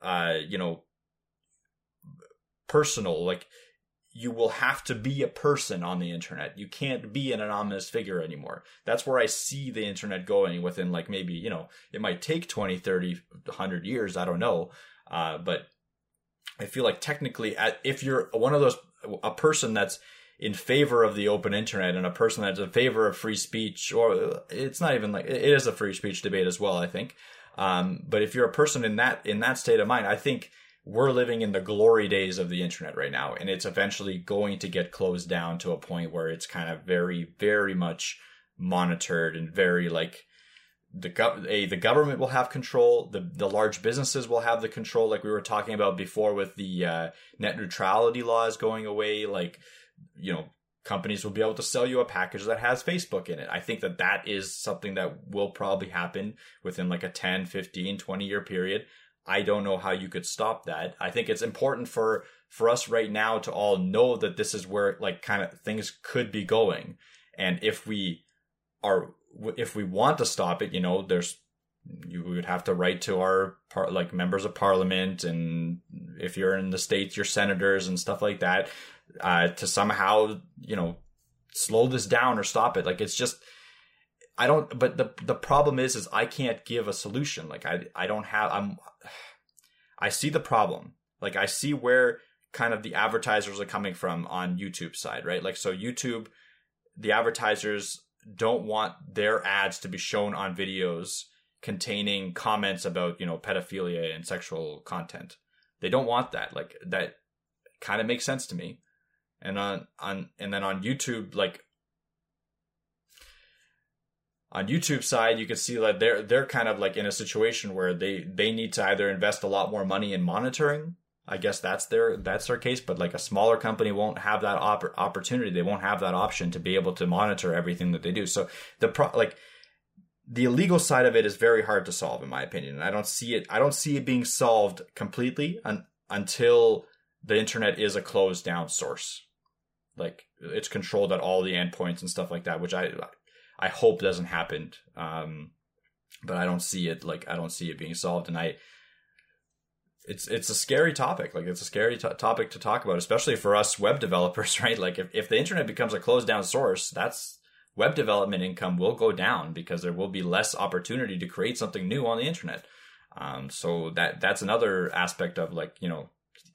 uh, you know, personal. Like you will have to be a person on the internet. You can't be an anonymous figure anymore. That's where I see the internet going within like maybe, you know, it might take 20, 30, 100 years. I don't know. Uh, but I feel like technically if you're one of those, a person that's in favor of the open internet and a person that's in favor of free speech, or it's not even like, it is a free speech debate as well, I think. Um, but if you're a person in that, in that state of mind, I think we're living in the glory days of the internet right now, and it's eventually going to get closed down to a point where it's kind of very, very much monitored and very like the gov- a, the government will have control. The the large businesses will have the control, like we were talking about before with the uh, net neutrality laws going away. Like you know, companies will be able to sell you a package that has Facebook in it. I think that that is something that will probably happen within like a 10, 15, 20 year period. I don't know how you could stop that. I think it's important for for us right now to all know that this is where like kind of things could be going. And if we are if we want to stop it, you know, there's you would have to write to our par- like members of parliament and if you're in the states your senators and stuff like that uh, to somehow you know slow this down or stop it like it's just I don't but the the problem is is I can't give a solution. Like I I don't have I'm I see the problem. Like I see where kind of the advertisers are coming from on YouTube side, right? Like so YouTube the advertisers don't want their ads to be shown on videos containing comments about, you know, pedophilia and sexual content. They don't want that. Like that kind of makes sense to me. And on on and then on YouTube like on YouTube side, you can see that they're they're kind of like in a situation where they they need to either invest a lot more money in monitoring. I guess that's their that's their case, but like a smaller company won't have that op- opportunity. They won't have that option to be able to monitor everything that they do. So the pro like the illegal side of it is very hard to solve, in my opinion. And I don't see it. I don't see it being solved completely un- until the internet is a closed down source. Like it's controlled at all the endpoints and stuff like that, which I I hope doesn't happen. Um, but I don't see it like I don't see it being solved, and I. It's it's a scary topic. Like it's a scary t- topic to talk about, especially for us web developers, right? Like if, if the internet becomes a closed down source, that's web development income will go down because there will be less opportunity to create something new on the internet. Um, so that that's another aspect of like you know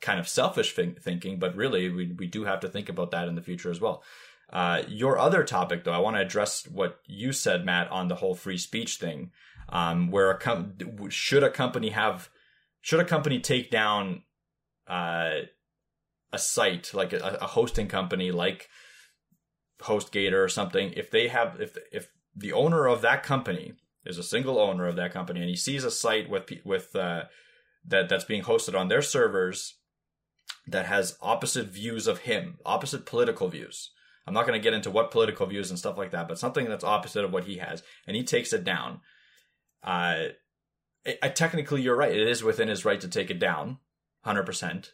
kind of selfish thinking, but really we we do have to think about that in the future as well. Uh, your other topic, though, I want to address what you said, Matt, on the whole free speech thing. Um, where a com- should a company have should a company take down uh, a site like a, a, hosting company like HostGator or something if they have if if the owner of that company is a single owner of that company and he sees a site with with uh, that that's being hosted on their servers that has opposite views of him, opposite political views, I'm not going to get into what political views and stuff like that, but something that's opposite of what he has, and he takes it down. Uh, it, technically, you're right. It is within his right to take it down, hundred uh, percent,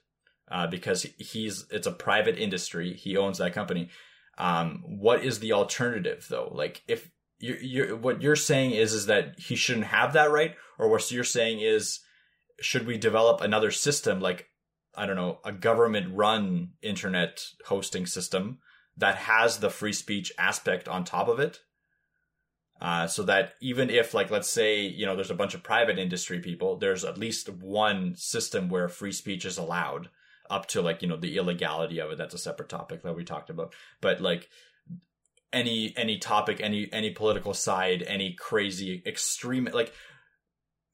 because he's it's a private industry. He owns that company. Um, what is the alternative though? Like if you're, you're what you're saying is is that he shouldn't have that right, or what you're saying is should we develop another system like I don't know a government run internet hosting system that has the free speech aspect on top of it. Uh, so that even if, like, let's say, you know, there's a bunch of private industry people, there's at least one system where free speech is allowed up to, like, you know, the illegality of it. That's a separate topic that we talked about. But, like, any any topic any any political side any crazy extreme like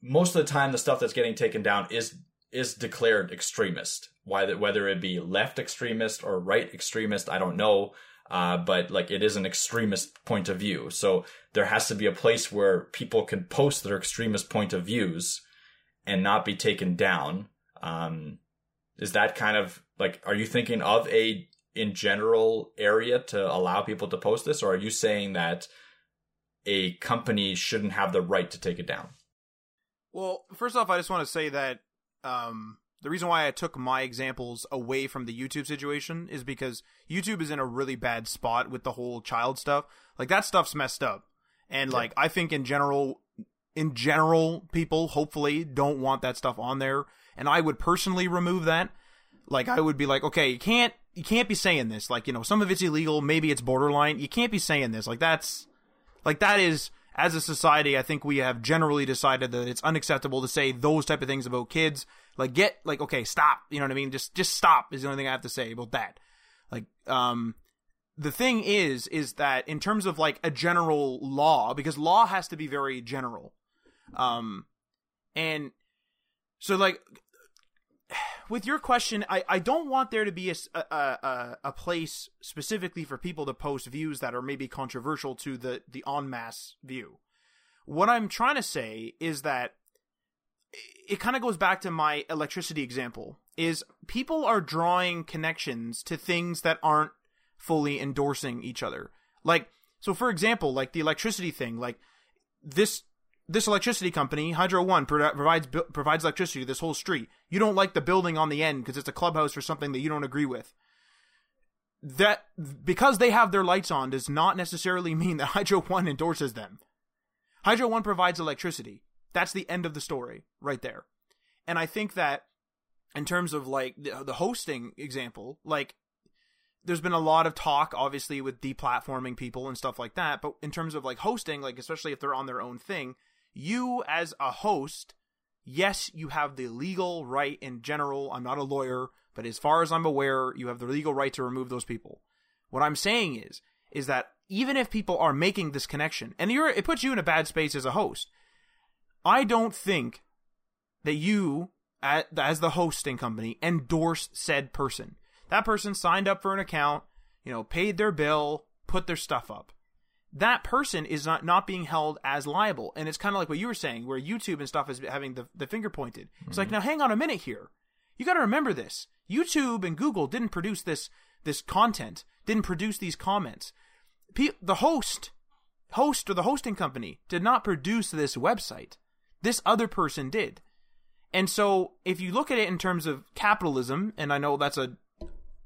most of the time the stuff that's getting taken down is is declared extremist. Whether whether it be left extremist or right extremist, I don't know. Uh, but like it is an extremist point of view. So there has to be a place where people can post their extremist point of views and not be taken down. Um, is that kind of like, are you thinking of a in general area to allow people to post this, or are you saying that a company shouldn't have the right to take it down?
Well, first off, I just want to say that um, the reason why I took my examples away from the YouTube situation is because YouTube is in a really bad spot with the whole child stuff. Like that stuff's messed up. And like I think in general in general people hopefully don't want that stuff on there and I would personally remove that. Like I would be like, okay, you can't you can't be saying this. Like, you know, some of it's illegal, maybe it's borderline. You can't be saying this. Like that's like that is as a society, I think we have generally decided that it's unacceptable to say those type of things about kids. Like get like okay, stop. You know what I mean? Just just stop is the only thing I have to say about that. Like um the thing is is that in terms of like a general law because law has to be very general. Um and so like with your question, I, I don't want there to be a, a, a, place specifically for people to post views that are maybe controversial to the, the en masse view. What I'm trying to say is that it kind of goes back to my electricity example is people are drawing connections to things that aren't fully endorsing each other. Like, so for example, like the electricity thing, like this this electricity company, Hydro One, provides provides electricity to this whole street. You don't like the building on the end because it's a clubhouse or something that you don't agree with. That because they have their lights on does not necessarily mean that Hydro One endorses them. Hydro One provides electricity. That's the end of the story right there. And I think that in terms of like the, the hosting example, like there's been a lot of talk obviously with deplatforming people and stuff like that, but in terms of like hosting, like especially if they're on their own thing, you as a host, yes, you have the legal right in general. I'm not a lawyer, but as far as I'm aware, you have the legal right to remove those people. What I'm saying is, is that even if people are making this connection, and you're, it puts you in a bad space as a host. I don't think that you, as the hosting company, endorse said person. That person signed up for an account, you know, paid their bill, put their stuff up that person is not, not being held as liable. And it's kind of like what you were saying, where YouTube and stuff is having the, the finger pointed. It's mm-hmm. like, now hang on a minute here. You got to remember this. YouTube and Google didn't produce this this content, didn't produce these comments. the host, host or the hosting company did not produce this website. This other person did. And so if you look at it in terms of capitalism, and I know that's a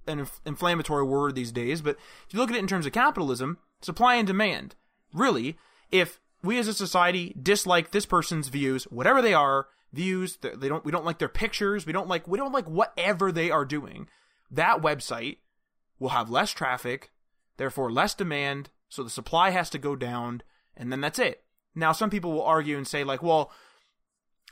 an inf- inflammatory word these days, but if you look at it in terms of capitalism, supply and demand. Really, if we as a society dislike this person's views, whatever they are, views, they don't we don't like their pictures, we don't like we don't like whatever they are doing, that website will have less traffic, therefore less demand, so the supply has to go down, and then that's it. Now some people will argue and say like, well,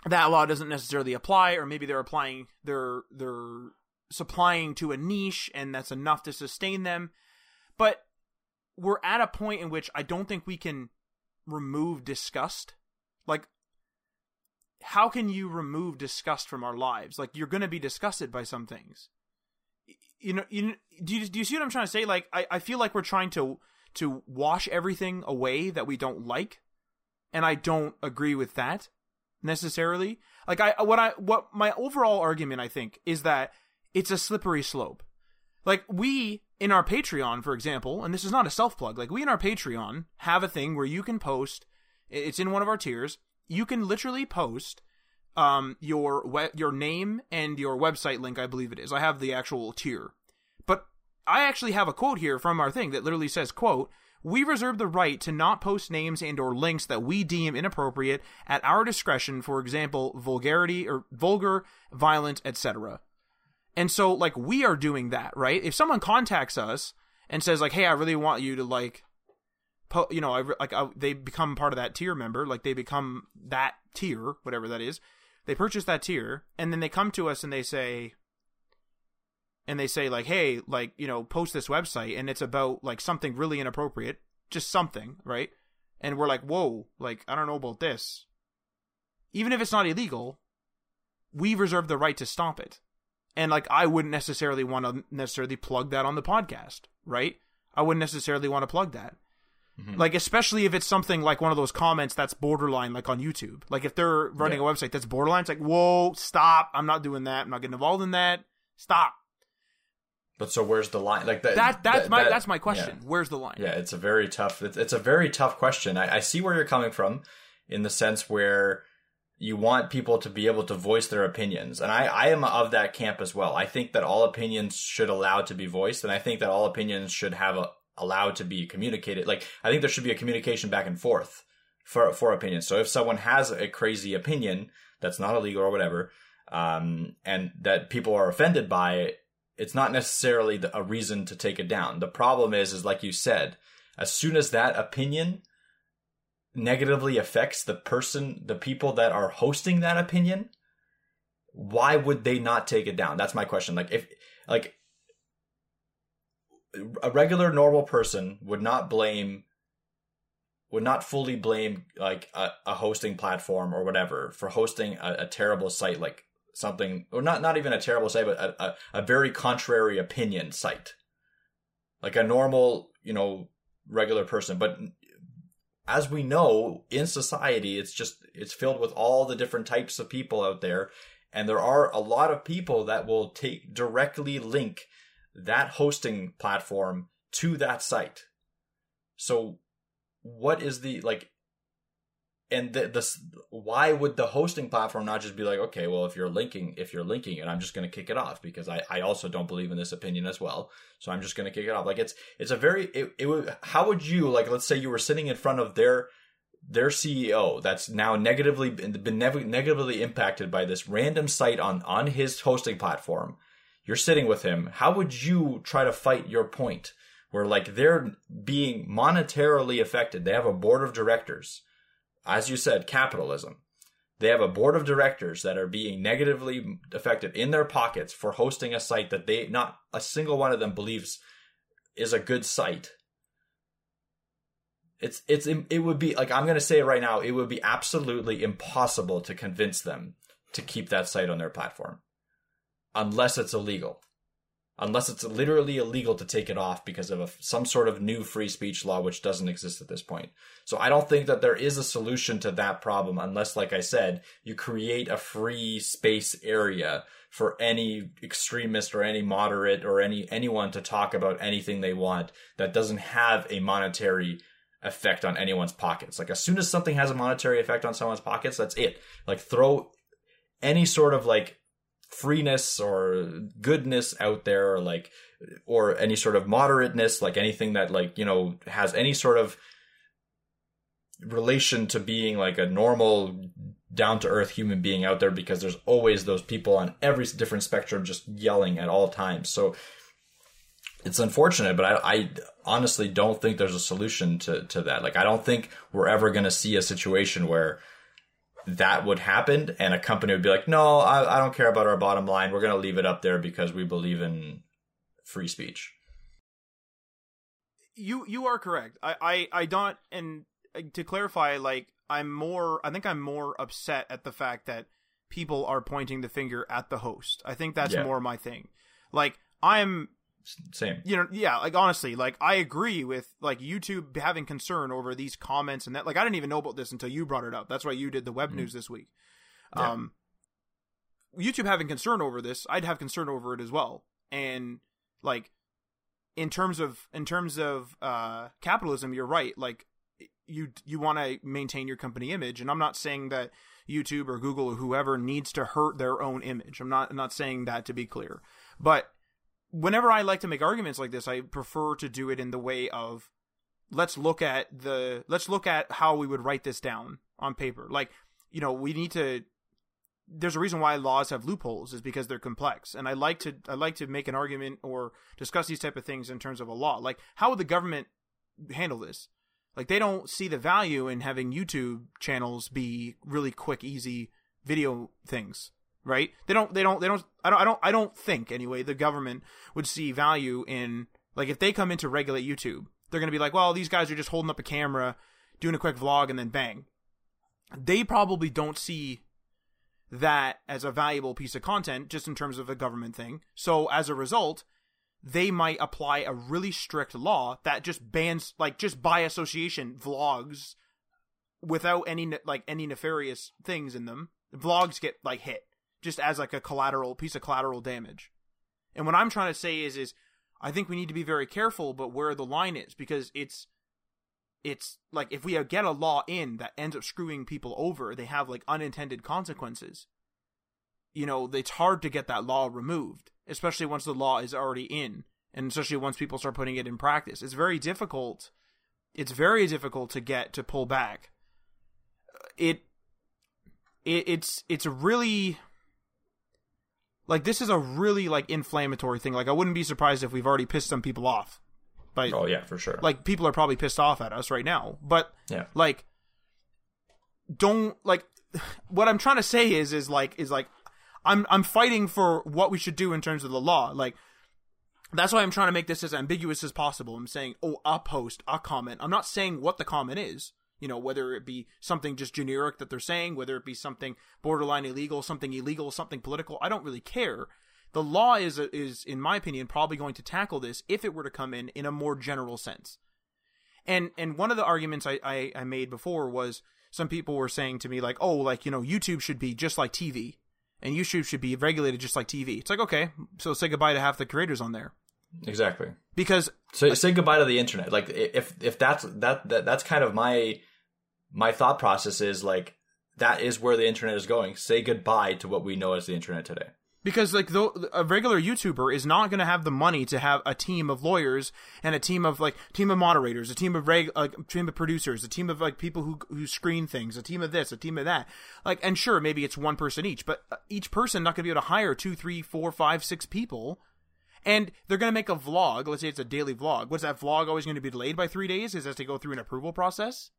that law doesn't necessarily apply, or maybe they're applying they're they're supplying to a niche and that's enough to sustain them. But we're at a point in which I don't think we can remove disgust. Like, how can you remove disgust from our lives? Like, you're going to be disgusted by some things. You know, you, do you do you see what I'm trying to say? Like, I, I feel like we're trying to to wash everything away that we don't like, and I don't agree with that necessarily. Like, I what I what my overall argument I think is that it's a slippery slope. Like we in our Patreon, for example, and this is not a self plug, like we in our Patreon have a thing where you can post. It's in one of our tiers. You can literally post um, your we- your name and your website link. I believe it is. I have the actual tier, but I actually have a quote here from our thing that literally says, "quote." We reserve the right to not post names and or links that we deem inappropriate at our discretion, for example, vulgarity or vulgar, violent, etc. And so like we are doing that, right? If someone contacts us and says like, "Hey, I really want you to like po- you know, I like I, they become part of that tier member, like they become that tier, whatever that is. They purchase that tier and then they come to us and they say and they say like, "Hey, like, you know, post this website and it's about like something really inappropriate, just something, right?" And we're like, "Whoa, like I don't know about this." Even if it's not illegal, we reserve the right to stop it and like I wouldn't necessarily want to necessarily plug that on the podcast, right? I wouldn't necessarily want to plug that. Mm-hmm. Like especially if it's something like one of those comments that's borderline like on YouTube. Like if they're running yeah. a website that's borderline, it's like, "Whoa, stop. I'm not doing that. I'm not getting involved in that. Stop."
But so where's the line? Like that,
that that's that, my that, that's my question. Yeah. Where's the line?
Yeah, it's a very tough it's, it's a very tough question. I, I see where you're coming from in the sense where you want people to be able to voice their opinions. And I, I am of that camp as well. I think that all opinions should allow to be voiced. And I think that all opinions should have a, allowed to be communicated. Like, I think there should be a communication back and forth for, for opinions. So if someone has a crazy opinion that's not illegal or whatever, um, and that people are offended by, it, it's not necessarily a reason to take it down. The problem is, is like you said, as soon as that opinion negatively affects the person, the people that are hosting that opinion, why would they not take it down? That's my question. Like if, like, a regular normal person would not blame would not fully blame like a, a hosting platform or whatever for hosting a, a, terrible site like something or not not even a terrible site but a, a, a very contrary opinion site like a normal you know regular person but as we know in society it's just it's filled with all the different types of people out there. And there are a lot of people that will take directly link that hosting platform to that site. So what is the like and the, the why would the hosting platform not just be like okay well if you're linking if you're linking it i'm just going to kick it off because i i also don't believe in this opinion as well so i'm just going to kick it off like it's it's a very it, it would how would you like let's say you were sitting in front of their their ceo that's now negatively been negatively impacted by this random site on on his hosting platform you're sitting with him how would you try to fight your point where like they're being monetarily affected. They have a board of directors. As you said, capitalism. They have a board of directors that are being negatively affected in their pockets for hosting a site that they not a single one of them believes is a good site. It's it's it would be like I'm going to say right now, it would be absolutely impossible to convince them to keep that site on their platform unless it's illegal unless it's literally illegal to take it off because of a, some sort of new free speech law which doesn't exist at this point. So I don't think that there is a solution to that problem unless, like I said, you create a free space area for any extremist or any moderate or any anyone to talk about anything they want that doesn't have a monetary effect on anyone's pockets. Like as soon as something has a monetary effect on someone's pockets, that's it. Like throw any sort of like freeness or goodness out there or like or any sort of moderateness like anything that like you know has any sort of relation to being like a normal down to earth human being out there because there's always those people on every different spectrum just yelling at all times. So it's unfortunate but I, I honestly don't think there's a solution to to that. Like i don't think we're ever going to see a situation where that would happen and a company would be like, no, I, I don't care about our bottom line. We're going to leave it up there because we believe in free speech.
You you are correct. I I, I don't and uh, to clarify, like I'm more. I think I'm more upset at the fact that people are pointing the finger at the host. I think that's yeah. more my thing. Like I'm
same.
You know, yeah, like honestly, like I agree with like YouTube having concern over these comments and that. Like I didn't even know about this until you brought it up. That's why you did the web mm. news this week. Yeah. Um, YouTube having concern over this, I'd have concern over it as well. And like in terms of in terms of uh capitalism, you're right. Like you you want to maintain your company image, and I'm not saying that YouTube or Google or whoever needs to hurt their own image. I'm not I'm not saying that to be clear, but whenever I like to make arguments like this, I prefer to do it in the way of let's look at the let's look at how we would write this down on paper. Like, you know, we need to there's a reason why laws have loopholes is because they're complex. And I like to I like to make an argument or discuss these type of things in terms of a law. Like how would the government handle this? Like they don't see the value in having YouTube channels be really quick, easy video things right? They don't they don't they don't I don't I don't I don't think anyway the government would see value in like if they come in to regulate YouTube, they're going to be like, "Well, these guys are just holding up a camera, doing a quick vlog and then bang." They probably don't see that as a valuable piece of content just in terms of a government thing. So as a result, they might apply a really strict law that just bans like just by association vlogs without any like any nefarious things in them. Vlogs get like hit just as like a collateral piece of collateral damage. And what I'm trying to say is is I think we need to be very careful but where the line is because it's it's like if we get a law in that ends up screwing people over, they have like unintended consequences. You know, it's hard to get that law removed, especially once the law is already in, and especially once people start putting it in practice. It's very difficult. It's very difficult to get to pull back. It, it it's it's really Like this is a really like inflammatory thing. Like I wouldn't be surprised if we've already pissed some people off. By
Oh yeah, for sure.
like people are probably pissed off at us right now. But
yeah.
like don't like what I'm trying to say is is like is like I'm I'm fighting for what we should do in terms of the law. Like that's why I'm trying to make this as ambiguous as possible. I'm saying, oh, a post, a comment. I'm not saying what the comment is. You know, whether it be something just generic that they're saying, whether it be something borderline illegal, something illegal, something political. I don't really care. The law is is, in my opinion, probably going to tackle this if it were to come in in a more general sense. And and one of the arguments I, I, I made before was some people were saying to me like, oh, like you know, YouTube should be just like TV, and YouTube should be regulated just like TV. It's like okay, so say goodbye to half the creators on there.
Exactly.
Because
so say goodbye to the internet. Like if if that's that, that that's kind of my my thought process is like that is where the internet is going. Say goodbye to what we know as the internet today.
Because like the, a regular YouTuber is not going to have the money to have a team of lawyers and a team of like team of moderators, a team of reg, a team of producers, a team of like people who who screen things, a team of this, a team of that. Like, and sure, maybe it's one person each, but uh, each person not going to be able to hire two, three, four, five, six people and they're going to make a vlog. Let's say it's a daily vlog. What's that vlog always going to be delayed by three days? Is has to go through an approval process.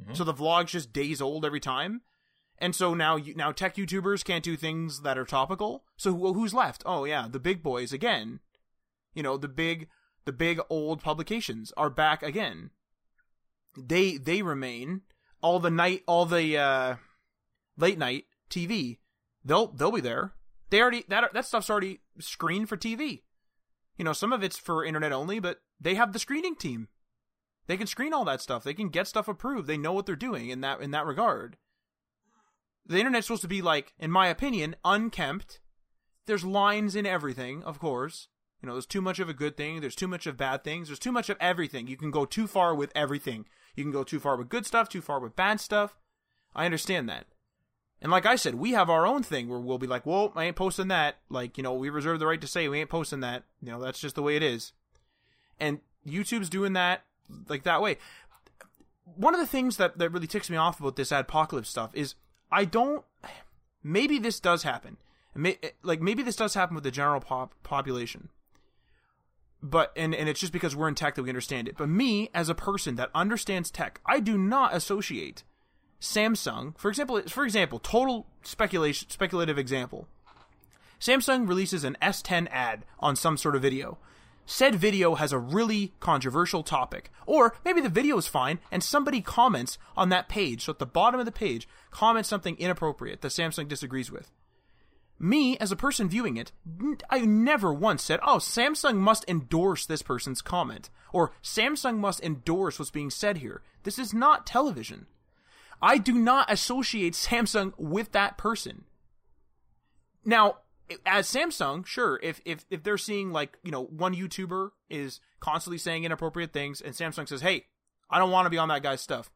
Mm-hmm. So the vlog's just days old every time. And so now, now tech YouTubers can't do things that are topical. So well, who's left? Oh yeah, the big boys again. You know, the big, the big old publications are back again. They they remain. All the night, all the uh, late night TV, they'll they'll be there. They already that that stuff's already screened for TV. You know, some of it's for internet only, but they have the screening team. They can screen all that stuff. They can get stuff approved. They know what they're doing in that in that regard. The internet's supposed to be like, in my opinion, unkempt. There's lines in everything, of course. You know, there's too much of a good thing. There's too much of bad things. There's too much of everything. You can go too far with everything. You can go too far with good stuff, too far with bad stuff. I understand that. And like I said, we have our own thing where we'll be like, "Well, I ain't posting that." Like, you know, we reserve the right to say we ain't posting that. You know, that's just the way it is. And YouTube's doing that like that way. One of the things that that really ticks me off about this apocalypse stuff is I don't. Maybe this does happen. Like maybe this does happen with the general pop population. But and and it's just because we're in tech that we understand it. But me as a person that understands tech, I do not associate Samsung, for example, for example, total speculation, speculative example. Samsung releases an S10 ad on some sort of video. Said video has a really controversial topic, or maybe the video is fine and somebody comments on that page. So at the bottom of the page, comments something inappropriate that Samsung disagrees with. Me, as a person viewing it, I never once said, oh, Samsung must endorse this person's comment, or Samsung must endorse what's being said here. This is not television. I do not associate Samsung with that person. Now, as Samsung, sure, if if if they're seeing like, you know, one YouTuber is constantly saying inappropriate things and Samsung says, "Hey, I don't want to be on that guy's stuff."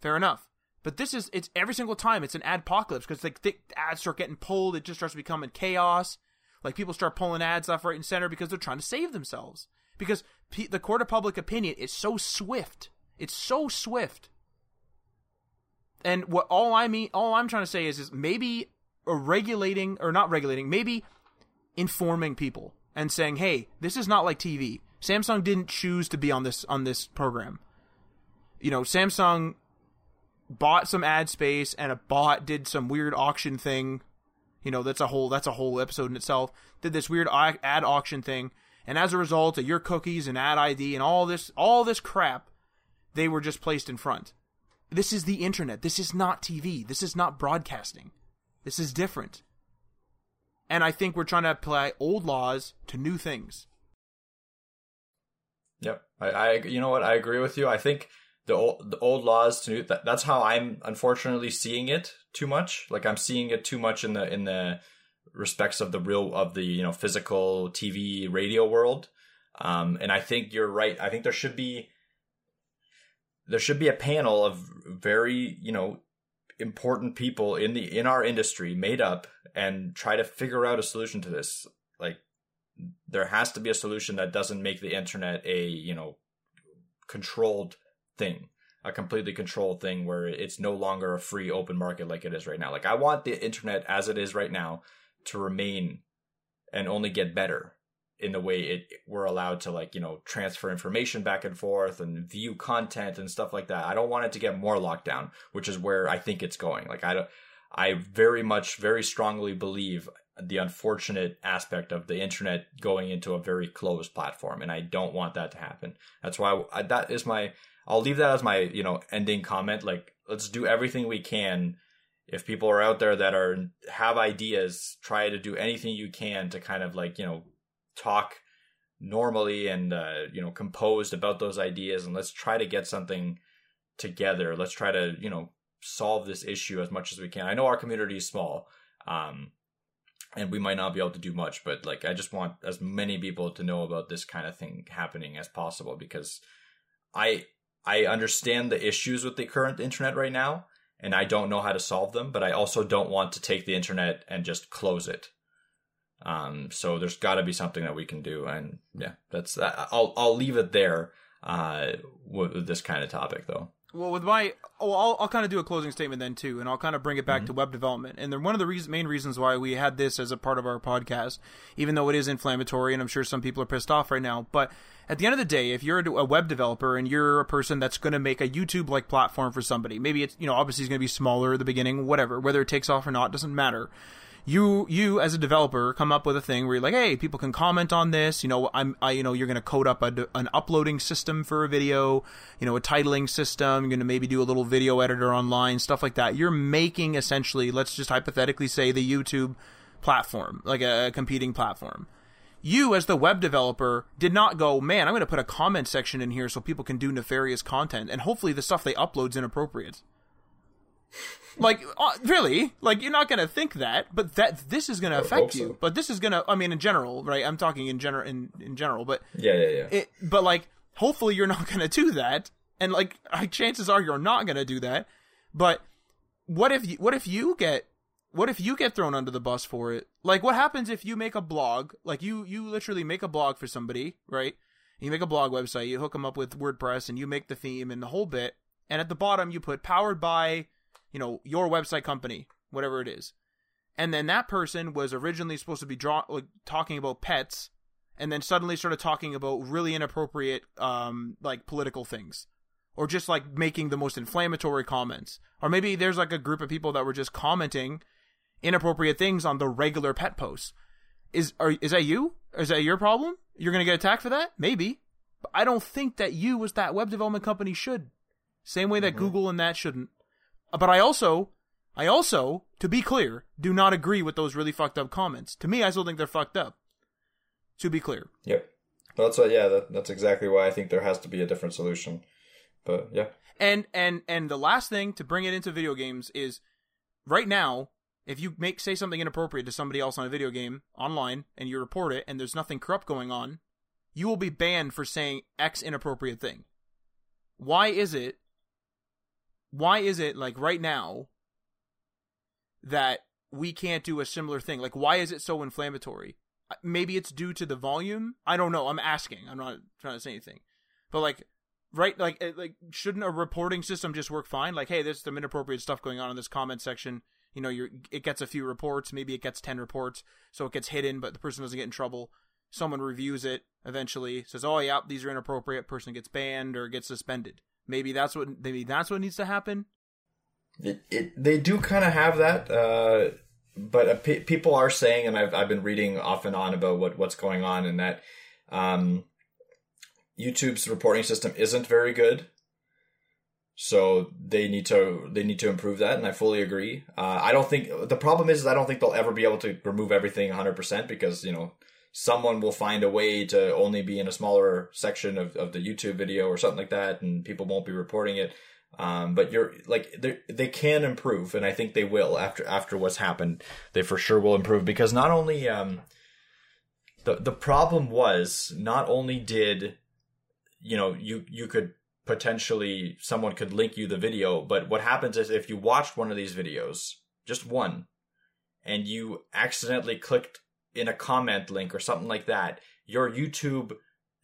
Fair enough. But this is it's every single time it's an adpocalypse because like the ads start getting pulled, it just starts becoming chaos. Like people start pulling ads left, right, and center because they're trying to save themselves. Because p- the court of public opinion is so swift. It's so swift and what all I mean, all I'm trying to say is, is maybe regulating or not regulating, maybe informing people and saying, "Hey, this is not like TV. Samsung didn't choose to be on this on this program. You know, Samsung bought some ad space and a bot did some weird auction thing. You know, that's a whole that's a whole episode in itself. Did this weird ad auction thing, and as a result of your cookies and ad ID and all this all this crap, they were just placed in front. This is the internet. This is not TV. This is not broadcasting. This is different. And I think we're trying to apply old laws to new things.
Yep. I, I you know what? I agree with you. I think the old, the old laws to new, that, that's how I'm unfortunately seeing it too much. Like I'm seeing it too much in the, in the respects of the real, of the, you know, physical TV radio world. Um, and I think you're right. I think there should be, there should be a panel of very, you know, important people in the in our industry made up and try to figure out a solution to this. Like there has to be a solution that doesn't make the internet a, you know, controlled thing, a completely controlled thing where it's no longer a free open market like it is right now. Like I want the internet as it is right now to remain and only get better in the way it we're allowed to like you know transfer information back and forth and view content and stuff like that. I don't want it to get more locked down, which is where I think it's going. Like I don't, I very much, very strongly believe the unfortunate aspect of the internet going into a very closed platform, and I don't want that to happen. That's why I, that is my. I'll leave that as my you know ending comment. Like let's do everything we can. If people are out there that are have ideas, try to do anything you can to kind of like you know talk normally and uh, you know composed about those ideas and let's try to get something together. Let's try to you know solve this issue as much as we can. I know our community is small um, and we might not be able to do much but like i just want as many people to know about this kind of thing happening as possible because i i understand the issues with the current internet right now and i don't know how to solve them but i also don't want to take the internet and just close it um, so there's got to be something that we can do, and yeah, that's I'll I'll leave it there uh, with this kind of topic, though.
Well, with my, oh, I'll, I'll kind of do a closing statement then too, and I'll kind of bring it back mm-hmm. to web development. And then one of the reason, main reasons why we had this as a part of our podcast, even though it is inflammatory, and I'm sure some people are pissed off right now, but at the end of the day, if you're a web developer and you're a person that's going to make a YouTube like platform for somebody, maybe it's you know obviously it's going to be smaller at the beginning, whatever, whether it takes off or not doesn't matter you you as a developer come up with a thing where you're like, hey, people can comment on this. You know, I'm I you know you're going to code up a, an uploading system for a video. You know, a titling system. You're going to maybe do a little video editor online, stuff like that. You're making essentially, let's just hypothetically say the YouTube platform, like a, a competing platform. You, as the web developer, did not go, man, I'm going to put a comment section in here so people can do nefarious content, and hopefully the stuff they upload is inappropriate like uh, really? Like you're not going to think that but that this is going to affect you. but this is going to i mean in general right? I'm talking in general in, in general but
yeah yeah yeah.
it, but like hopefully you're not going to do that. And like chances are you're not going to do that. But what if you what if you get what if you get thrown under the bus for it? Like what happens if you make a blog? Like you you literally make a blog for somebody right? You make a blog website you hook them up with wordpress and you make the theme and the whole bit. And at the bottom you put powered by you know, your website company, whatever it is. And then that person was originally supposed to be draw, like, talking about pets, and then suddenly started talking about really inappropriate, um, like political things, or just like making the most inflammatory comments, or maybe there's like a group of people that were just commenting inappropriate things on the regular pet posts. Is are is that you? Is that your problem? You're gonna get attacked for that? Maybe, but I don't think that you, as that web development company, should. Same way that mm-hmm. Google and that shouldn't. Uh, but I also, I also, to be clear, do not agree with those really fucked up comments. To me, I still think they're fucked up. To be clear.
Yep. Well, that's what, yeah, that, that's exactly why I think there has to be a different solution. But yeah.
And and and the last thing to bring it into video games is right now, if you make say something inappropriate to somebody else on a video game online and you report it and there's nothing corrupt going on, you will be banned for saying X inappropriate thing. Why is it why is it like right now that we can't do a similar thing? Like, why is it so inflammatory? Uh, maybe it's due to the volume. I don't know. I'm asking. I'm not trying to say anything. But like, right? Like, eh, like shouldn't a reporting system just work fine? Like, hey, there's some inappropriate stuff going on in this comment section. You know, you're it gets a few reports. Maybe it gets ten reports, so it gets hidden, but the person doesn't get in trouble. Someone reviews it eventually, says, "Oh, yeah, these are inappropriate." Person gets banned or gets suspended. Maybe that's what maybe that's what needs to happen.
It, it they do kind of have that, uh, but people are saying, and I've I've been reading off and on about what what's going on, and that um, YouTube's reporting system isn't very good. So they need to they need to improve that, and I fully agree. Uh, I don't think the problem is, is I don't think they'll ever be able to remove everything 100 percent because you know someone will find a way to only be in a smaller section of, of the YouTube video or something like that, and people won't be reporting it. Um, but you're like they can improve, and I think they will after after what's happened. They for sure will improve because not only um, the the problem was not only did you know you you could potentially someone could link you the video, but what happens is if you watched one of these videos, just one, and you accidentally clicked in a comment link or something like that, your YouTube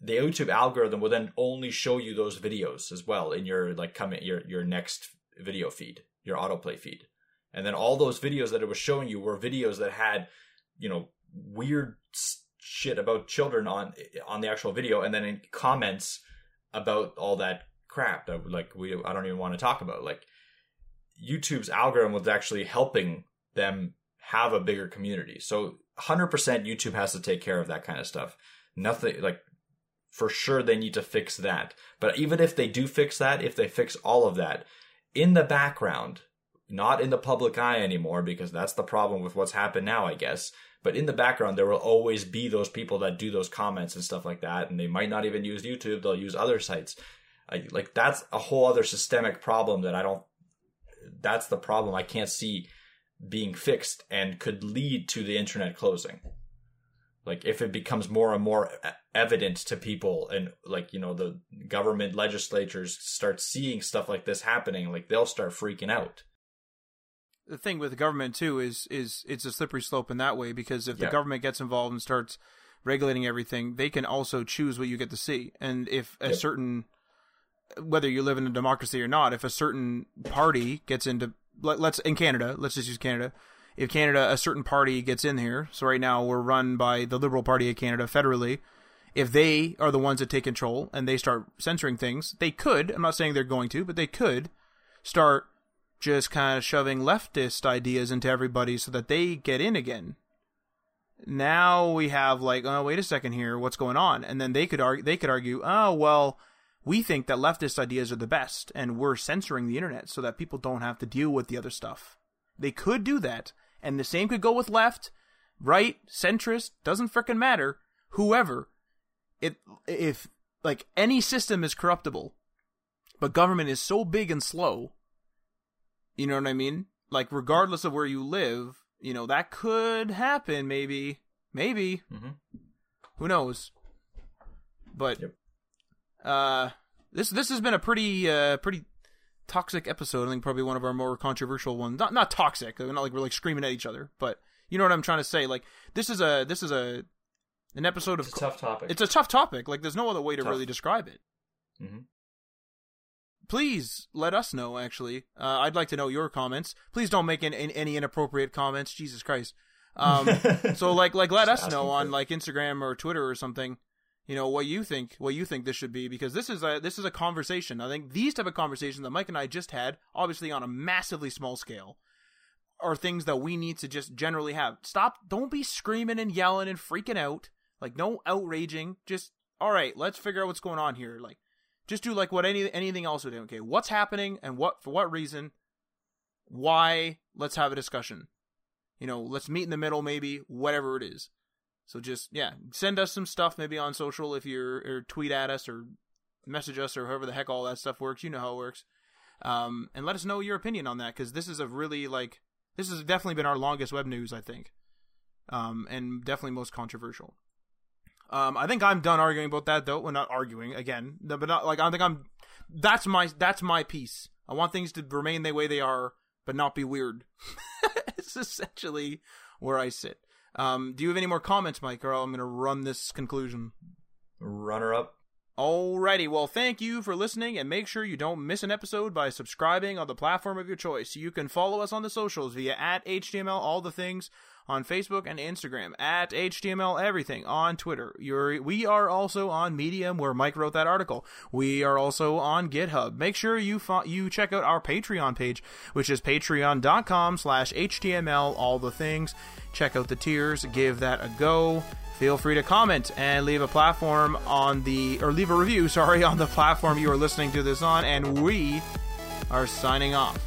the YouTube algorithm will then only show you those videos as well in your like comment your your next video feed, your autoplay feed. And then all those videos that it was showing you were videos that had you know, weird shit about children on on the actual video, and then in comments about all that crap that like we I don't even want to talk about. Like YouTube's algorithm was actually helping them have a bigger community. So 100% YouTube has to take care of that kind of stuff. Nothing like for sure they need to fix that. But even if they do fix that, if they fix all of that in the background, not in the public eye anymore because that's the problem with what's happened now, I guess. But in the background, there will always be those people that do those comments and stuff like that, and they might not even use YouTube; they'll use other sites. I, like that's a whole other systemic problem that I don't. That's the problem I can't see being fixed and could lead to the internet closing. Like if it becomes more and more evident to people, and like you know the government legislatures start seeing stuff like this happening, like they'll start freaking out
the thing with the government too is is it's a slippery slope in that way because if the government gets involved and starts regulating everything, they can also choose what you get to see. And if a yep. certain whether you live in a democracy or not, if a certain party gets into let, us in Canada, let's just use Canada. If Canada a certain party gets in here, so right now we're run by the Liberal Party of Canada federally. If they are the ones that take control and they start censoring things, they could, I'm not saying they're going to, but they could start just kind of shoving leftist ideas into everybody so that they get in again. Now we have like, oh wait a second here, what's going on? And then they could argue, they could argue, oh well, we think that leftist ideas are the best, and we're censoring the internet so that people don't have to deal with the other stuff. They could do that, and the same could go with left, right, centrist, doesn't fricking matter. Whoever, it if like any system is corruptible, but government is so big and slow you know what I mean? Like, regardless of where you live, you know, that could happen, maybe. Maybe. Mm-hmm. Who knows? But, yep. Uh, this, this has been a pretty, uh, pretty toxic episode. I think probably one of our more controversial ones. Not, not toxic. We're Not like we're like screaming at each other, but you know what I'm trying to say. Like, this is a, this is a, an episode
of.
It's
a tough topic.
It's a tough topic. Like, there's no other way to tough. really describe it. Mm-hmm please let us know. Actually, uh, I'd like to know your comments. Please don't make any, any inappropriate comments. Jesus Christ. Um, so like like let us know on like Instagram or Twitter or something. You know what you think, what you think this should be, because this is a this is a conversation. I think these type of conversations that Mike and I just had, obviously on a massively small scale, are things that we need to just generally have. Stop! Don't be screaming and yelling and freaking out. Like no outraging. Just all right. Let's figure out what's going on here. Like just do like what any anything else would do. Okay, what's happening and what for what reason? Why? Let's have a discussion. You know, let's meet in the middle, maybe whatever it is. So just yeah, send us some stuff maybe on social if you're or tweet at us or message us or however the heck all that stuff works. You know how it works. Um, and let us know your opinion on that because this is a really like this has definitely been our longest web news I think, um, and definitely most controversial. Um, I think I'm done arguing about that though. We're not arguing again, but not like I think I'm. That's my that's my piece. I want things to remain the way they are, but not be weird. it's essentially where I sit. Um, do you have any more comments, Mike, or I'm going to run this conclusion?
Runner up.
Alrighty, well, thank you for listening, and make sure you don't miss an episode by subscribing on the platform of your choice. You can follow us on the socials via at HTML All the Things on Facebook and Instagram, at HTML Everything on Twitter. You're, we are also on Medium, where Mike wrote that article. We are also on GitHub. Make sure you fo- you check out our Patreon page, which is patreon.com slash HTML All the Things. Check out the tiers, give that a go feel free to comment and leave a platform on the or leave a review sorry on the platform you are listening to this on and we are signing off.